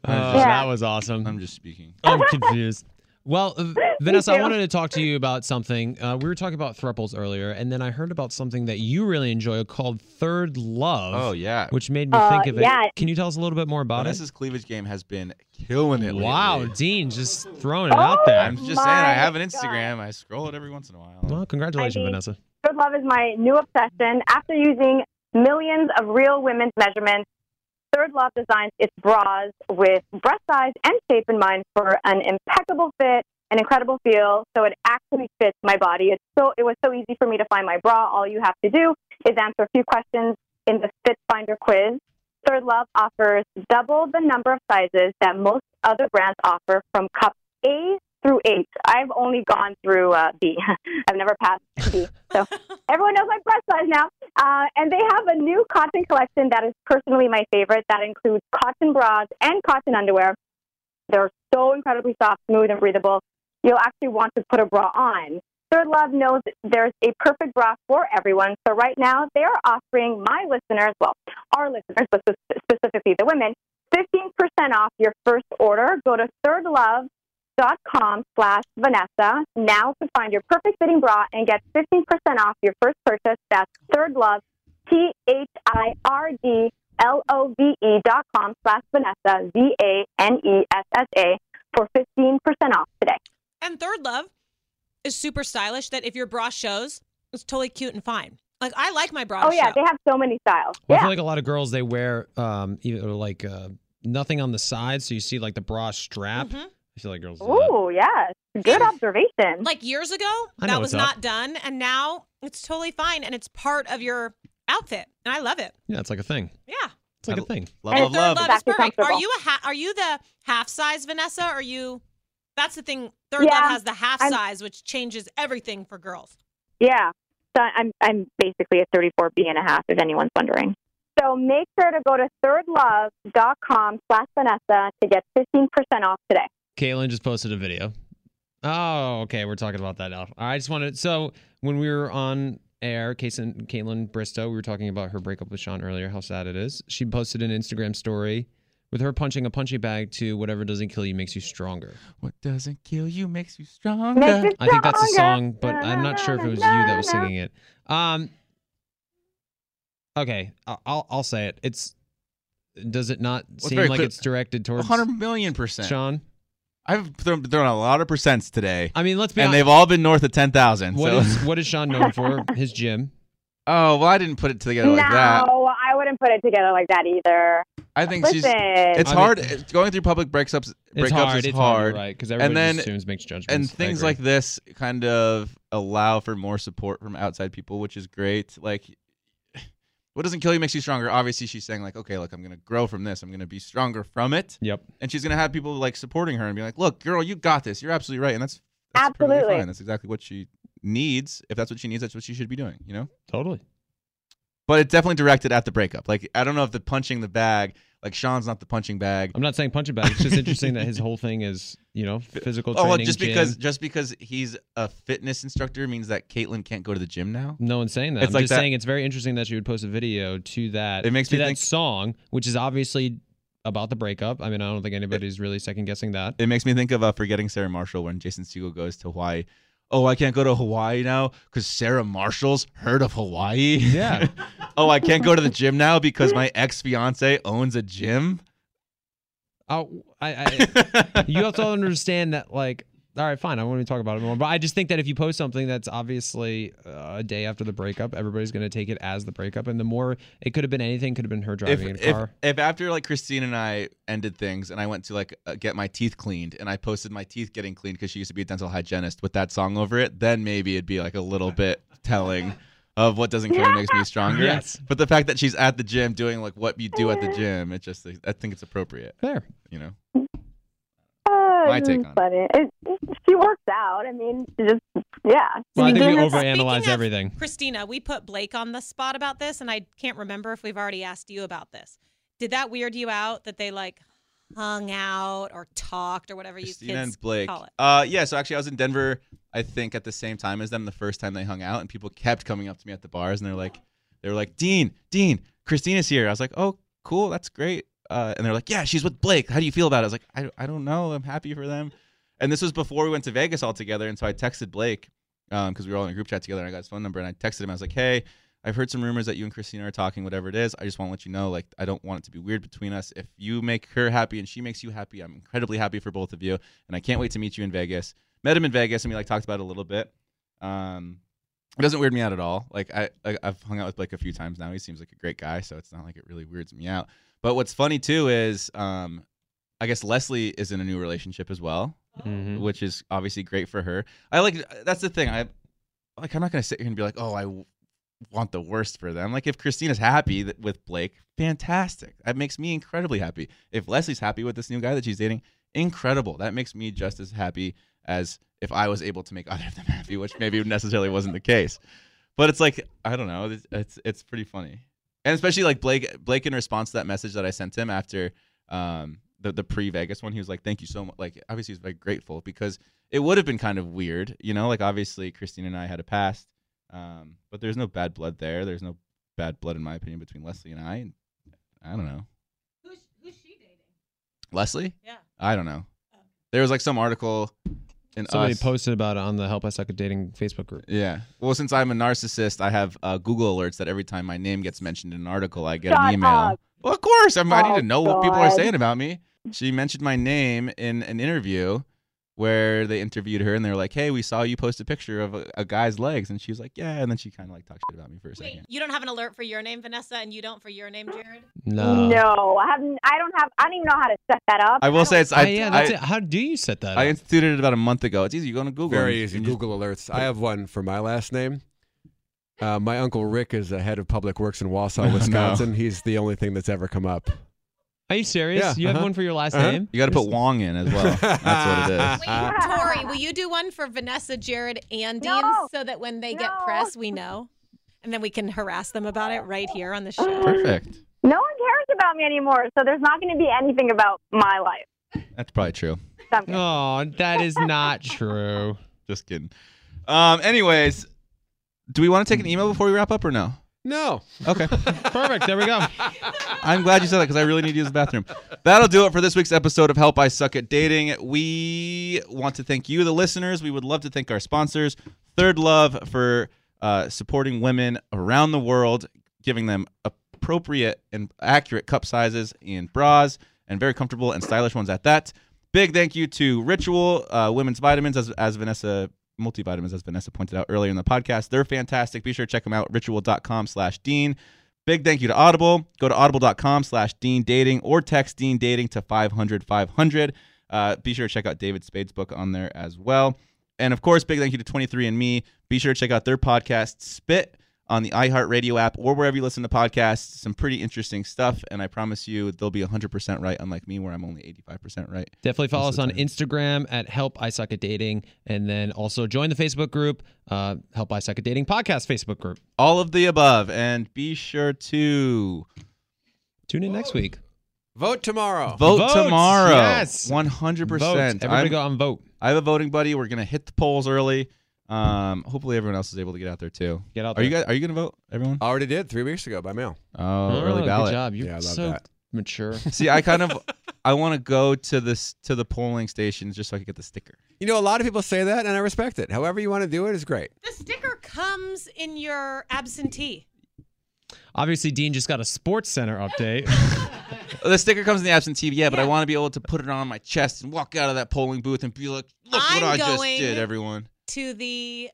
Oh, Yeah. That was awesome. I'm just speaking. *laughs* I'm confused. Well, uh, *laughs* Vanessa, I wanted to talk to you about something. Uh, we were talking about thruples earlier, and then I heard about something that you really enjoy called Third Love. Oh yeah. Which made me Uh, think of it. Can you tell us a little bit more about it? Vanessa's cleavage game has been killing it. it? lately. Wow, Dean just throwing it out there. I'm just saying, I have an God. Instagram. I scroll it every once in a while. well, congratulations, I mean- Vanessa. Third Love is my new obsession. After using millions of real women's measurements, Third Love designs its bras with breast size and shape in mind for an impeccable fit, an incredible feel. So it actually fits my body. It's so it was so easy for me to find my bra. All you have to do is answer a few questions in the Fit Finder quiz. Third Love offers double the number of sizes that most other brands offer from cup A through H. I've only gone through uh, B. *laughs* I've never passed B. So *laughs* everyone knows my breast size now. Uh, and they have a new cotton collection that is personally my favorite. That includes cotton bras and cotton underwear. They're so incredibly soft, smooth, and breathable. You'll actually want to put a bra on. Third Love knows there's a perfect bra for everyone. So right now, they are offering my listeners, well, our listeners, but specifically the women, 15% off your first order. Go to thirdlove.com slash Vanessa now to find your perfect fitting bra and get 15% off your first purchase. That's thirdlove, T-H-I-R-D L-O-V-E dot com slash Vanessa, V-A-N-E-S-S-A for 15% off today. And Third Love is super stylish. That if your bra shows, it's totally cute and fine. Like I like my bra. Oh, yeah, show. they have so many styles. Well, I yeah. feel like a lot of girls they wear um either like uh, nothing on the side, so you see like the bra strap. Mhm. I feel like girls. Do that. Ooh, yes. Good observation. Like years ago, I that was what's up. not done, and now it's totally fine, and it's part of your outfit, and I love it. Yeah, it's like a thing. Yeah. It's like I a thing. Love, And love, Third love. Love is perfect. Are you a ha- are you the half size Vanessa? Or are you? That's the thing. Third Yeah, Love has the half I'm- size, which changes everything for girls. Yeah. So I'm I'm basically a 34B and a half, if anyone's wondering. So make sure to go to thirdlove.com slash Vanessa to get 15% off today. Kaitlyn just posted a video. Oh, okay. We're talking about that now. I just wanted. So when we were on air, Kaitlyn, Kaitlyn Bristowe, we were talking about her breakup with Shawn earlier. How sad it is. She posted an Instagram story with her punching a punching bag to "Whatever doesn't kill you makes you stronger." What doesn't kill you makes you stronger. Makes it I think that's a song, but I'm not sure if it was you that was singing it. Um. Okay, I- I'll I'll say it. It's. Does it not it's seem very like clear- it's directed towards 100 million percent. Shawn? I've thrown, thrown a lot of percents today, I mean, let's be and honest. they've all been north of 10,000. What so. is what is Shawn known for? *laughs* His gym. oh, well, I didn't put it together no, like that. No, I wouldn't put it together like that either. I think Listen, she's. It's I mean- hard. it's- going through public breakups, It's breakups hard. is it's hard. right? Because everybody then- just assumes makes judgments. and things like this kind of allow for more support from outside people, which is great. Like, what doesn't kill you makes you stronger. Obviously, she's saying like, okay, look, I'm gonna grow from this. I'm gonna be stronger from it, Yep. and she's gonna have people like supporting her and be like, look, girl, you got this. You're absolutely right, and that's, that's Absolutely. fine. That's exactly what she needs. If that's what she needs, that's what she should be doing. You know. Totally. But it's definitely directed at the breakup. Like, I don't know if the punching the bag. Like Shawn's not the punching bag. I'm not saying punching bag. It's just interesting that his whole thing is, you know, physical Oh, training. well, just gym. because just because he's a fitness instructor means that Kaitlyn can't go to the gym now. No one's saying that. It's I'm like just that- saying it's very interesting that she would post a video to that. It makes to me that think- song, which is obviously about the breakup. I mean, I don't think anybody's really second guessing that. It makes me think of uh, forgetting Sarah Marshall when Jason Segel goes to Hawaii. Oh, I can't go to Hawaii now because Sarah Marshall's heard of Hawaii. Yeah. *laughs* oh, I can't go to the gym now because my ex fiance owns a gym. Oh, I, I you have to *laughs* understand that, like, all right, fine. I want to talk about it more, but I just think that if you post something that's obviously uh, a day after the breakup, everybody's going to take it as the breakup, and the more it could have been anything, could have been her if, driving in a if, car. if after like Christine and I ended things and I went to like uh, get my teeth cleaned and I posted my teeth getting cleaned because she used to be a dental hygienist with that song over it, then maybe it'd be like a little *laughs* bit telling of what doesn't kill you makes me stronger. Yes. But the fact that she's at the gym doing like what you do at the gym, it just I think it's appropriate. Fair. You know. My it's take on it. funny. It, she works out. I mean, just yeah. Well, I think we doing overanalyze everything. Kristina, we put Blake on the spot about this, and I can't remember if we've already asked you about this. Did that weird you out that they like hung out or talked or whatever Kristina you kids and Blake. call it? Uh, yeah. So actually, I was in Denver. I think at the same time as them, the first time they hung out, and people kept coming up to me at the bars, and they're like, they were like, Dean, Dean, Kristina's here. I was like, oh, cool, that's great. Uh, and they're like, yeah, she's with Blake. How do you feel about it? I was like, I, I don't know. I'm happy for them. And this was before we went to Vegas all together. And so I texted Blake because we were all in a group chat together. And I got his phone number and I texted him. I was like, "Hey, I've heard some rumors that you and Kristina are talking. Whatever it is, I just want to let you know. Like, I don't want it to be weird between us. If you make her happy and she makes you happy, I'm incredibly happy for both of you. And I can't wait to meet you in Vegas. Met him in Vegas and we like talked about it a little bit. Um, it doesn't weird me out at all. Like I, I I've hung out with Blake a few times now. He seems like a great guy, so it's not like it really weirds me out. But what's funny too is, um, I guess Leslie is in a new relationship as well, Mhm. which is obviously great for her. I like that's the thing. I like I'm not gonna sit here and be like, oh, I w- want the worst for them. Like if Kristina's happy th- with Blake, fantastic. That makes me incredibly happy. If Leslie's happy with this new guy that she's dating, incredible. That makes me just as happy as if I was able to make *laughs* either of them happy, which maybe necessarily wasn't the case. But it's like I don't know. It's it's, it's pretty funny, and especially like Blake Blake in response to that message that I sent him after um, the the pre Vegas one, he was like, "Thank you so much." Like obviously he's very grateful because it would have been kind of weird, you know. Like obviously Christine and I had a past, um, but there's no bad blood there. There's no bad blood in my opinion between Leslie and I. I don't know. Who's, who's she dating? Leslie? Yeah. I don't know. There was like some article in Somebody Us- posted about it on the Help I Suck at Dating Facebook group. Yeah. Well, since I'm a narcissist, I have uh, Google alerts that every time my name gets mentioned in an article, I get Shut an email. up. Well, of course. I'm, I need Oh, to know what people are saying about me. She mentioned my name in an interview where they interviewed her and they were like, hey, we saw you post a picture of a, a guy's legs. And she was like, yeah. And then she kind of like talked shit about me for a Wait, second. you don't have an alert for your name, Vanessa, and you don't for your name, Jared? No. No, I haven't. I don't have. I don't even know how to set that up. I will say it's, Oh, I, yeah, that's I, it. How do you set that I up? instituted it about a month ago. It's easy. You go on Google. Very easy. and just- Google alerts. I have one for my last name. Uh, my uncle Rick is the head of public works in Wausau, *laughs* No. Wisconsin. He's the only thing that's ever come up. Are you serious? Yeah, you have uh-huh. one for your last Uh-huh. name? You got to put Wong in as well. That's what it is. *laughs* Wait, Tori, will you do one for Vanessa, Jared, and Dean No. so that when they get press, we know? And then we can harass them about it right here on the *gasps* show. Perfect. No one cares about me anymore, so there's not going to be anything about my life. That's probably true. So I'm kidding. Oh, that is not *laughs* true. Just kidding. Um. Anyways, do we want to take an email before we wrap up or no? No. Okay. *laughs* Perfect. There we go. *laughs* I'm glad you said that because I really need to use the bathroom. That'll do it for this week's episode of Help I Suck at Dating. We want to thank you, the listeners. We would love to thank our sponsors, Third Love, for uh, supporting women around the world, giving them appropriate and accurate cup sizes and bras, and very comfortable and stylish ones at that. Big thank you to Ritual uh, Women's Vitamins, as, as Vanessa multivitamins, as Vanessa pointed out earlier in the podcast. They're fantastic. Be sure to check them out. Ritual.com slash Dean. Big thank you to Audible. Go to audible.com slash Dean Dating or text Dean Dating to 500 500. Uh, be sure to check out David Spade's book on there as well. And of course, big thank you to 23andMe. Be sure to check out their podcast, Spit, on the iHeartRadio app or wherever you listen to podcasts. Some pretty interesting stuff. And I promise you, they'll be 100% right, unlike me, where I'm only 85% right. Definitely follow us on the Instagram at Help I Suck at Dating, and then also join the Facebook group, uh, Help I Suck at Dating podcast Facebook group. All of the above. And be sure to Tune in next week. Vote tomorrow. vote Vote, tomorrow. yes. 100%. Vote. Everybody I'm- go out and vote. I have a voting buddy. We're gonna hit the polls early. Um, hopefully everyone else is able to get out there too. Get out Are you guys? Are you gonna vote? Everyone? I already did three weeks ago by mail. Oh, early good ballot. job. You're Yeah, I love so that. mature. *laughs* See, I kind of, *laughs* I want to go to this to the polling stations just so I can get the sticker. You know, a lot of people say that, and I respect it. However you want to do it is great. The sticker comes in your absentee. Obviously, Dean just got a Sports Center update. *laughs* The sticker comes in the absentee, yeah, but I want to be able to put it on my chest and walk out of that polling booth and be like, "Look what I'm I just did, everyone." To the,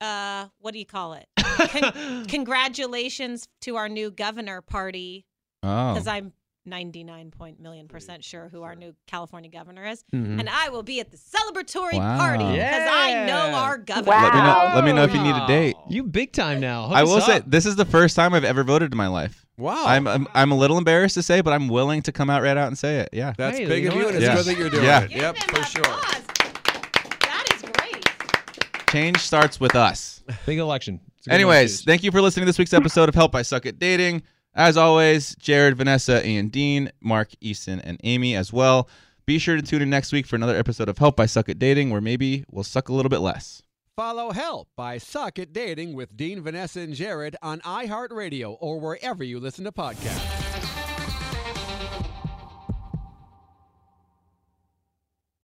uh, what do you call it? Con- *laughs* congratulations to our new governor party Oh, because I'm 99 point million percent sure who our new California governor is, Mhm. and I will be at the celebratory Wow. party because I know our governor. Wow. let me know. Let me know if you need a date. You big time now. Hook I us will say this is the first time I've ever voted in my life. Wow. I'm, I'm I'm a little embarrassed to say, but I'm willing to come out right out and say it. Yeah. That's Hey, big of you, and it's Yeah. good that you're doing Yeah. it. Give Yep, for sure. applause. That is great. Change starts with us. big election. It's a good one, Anyways, thank you for listening to this week's episode of Help I Suck at Dating. As always, Jared, Vanessa, and Dean, Mark, Easton, and Amy as well. Be sure to tune in next week for another episode of Help I Suck at Dating, where maybe we'll suck a little bit less. Follow Help by Suck at Dating with Dean, Vanessa, and Jared on iHeartRadio or wherever you listen to podcasts.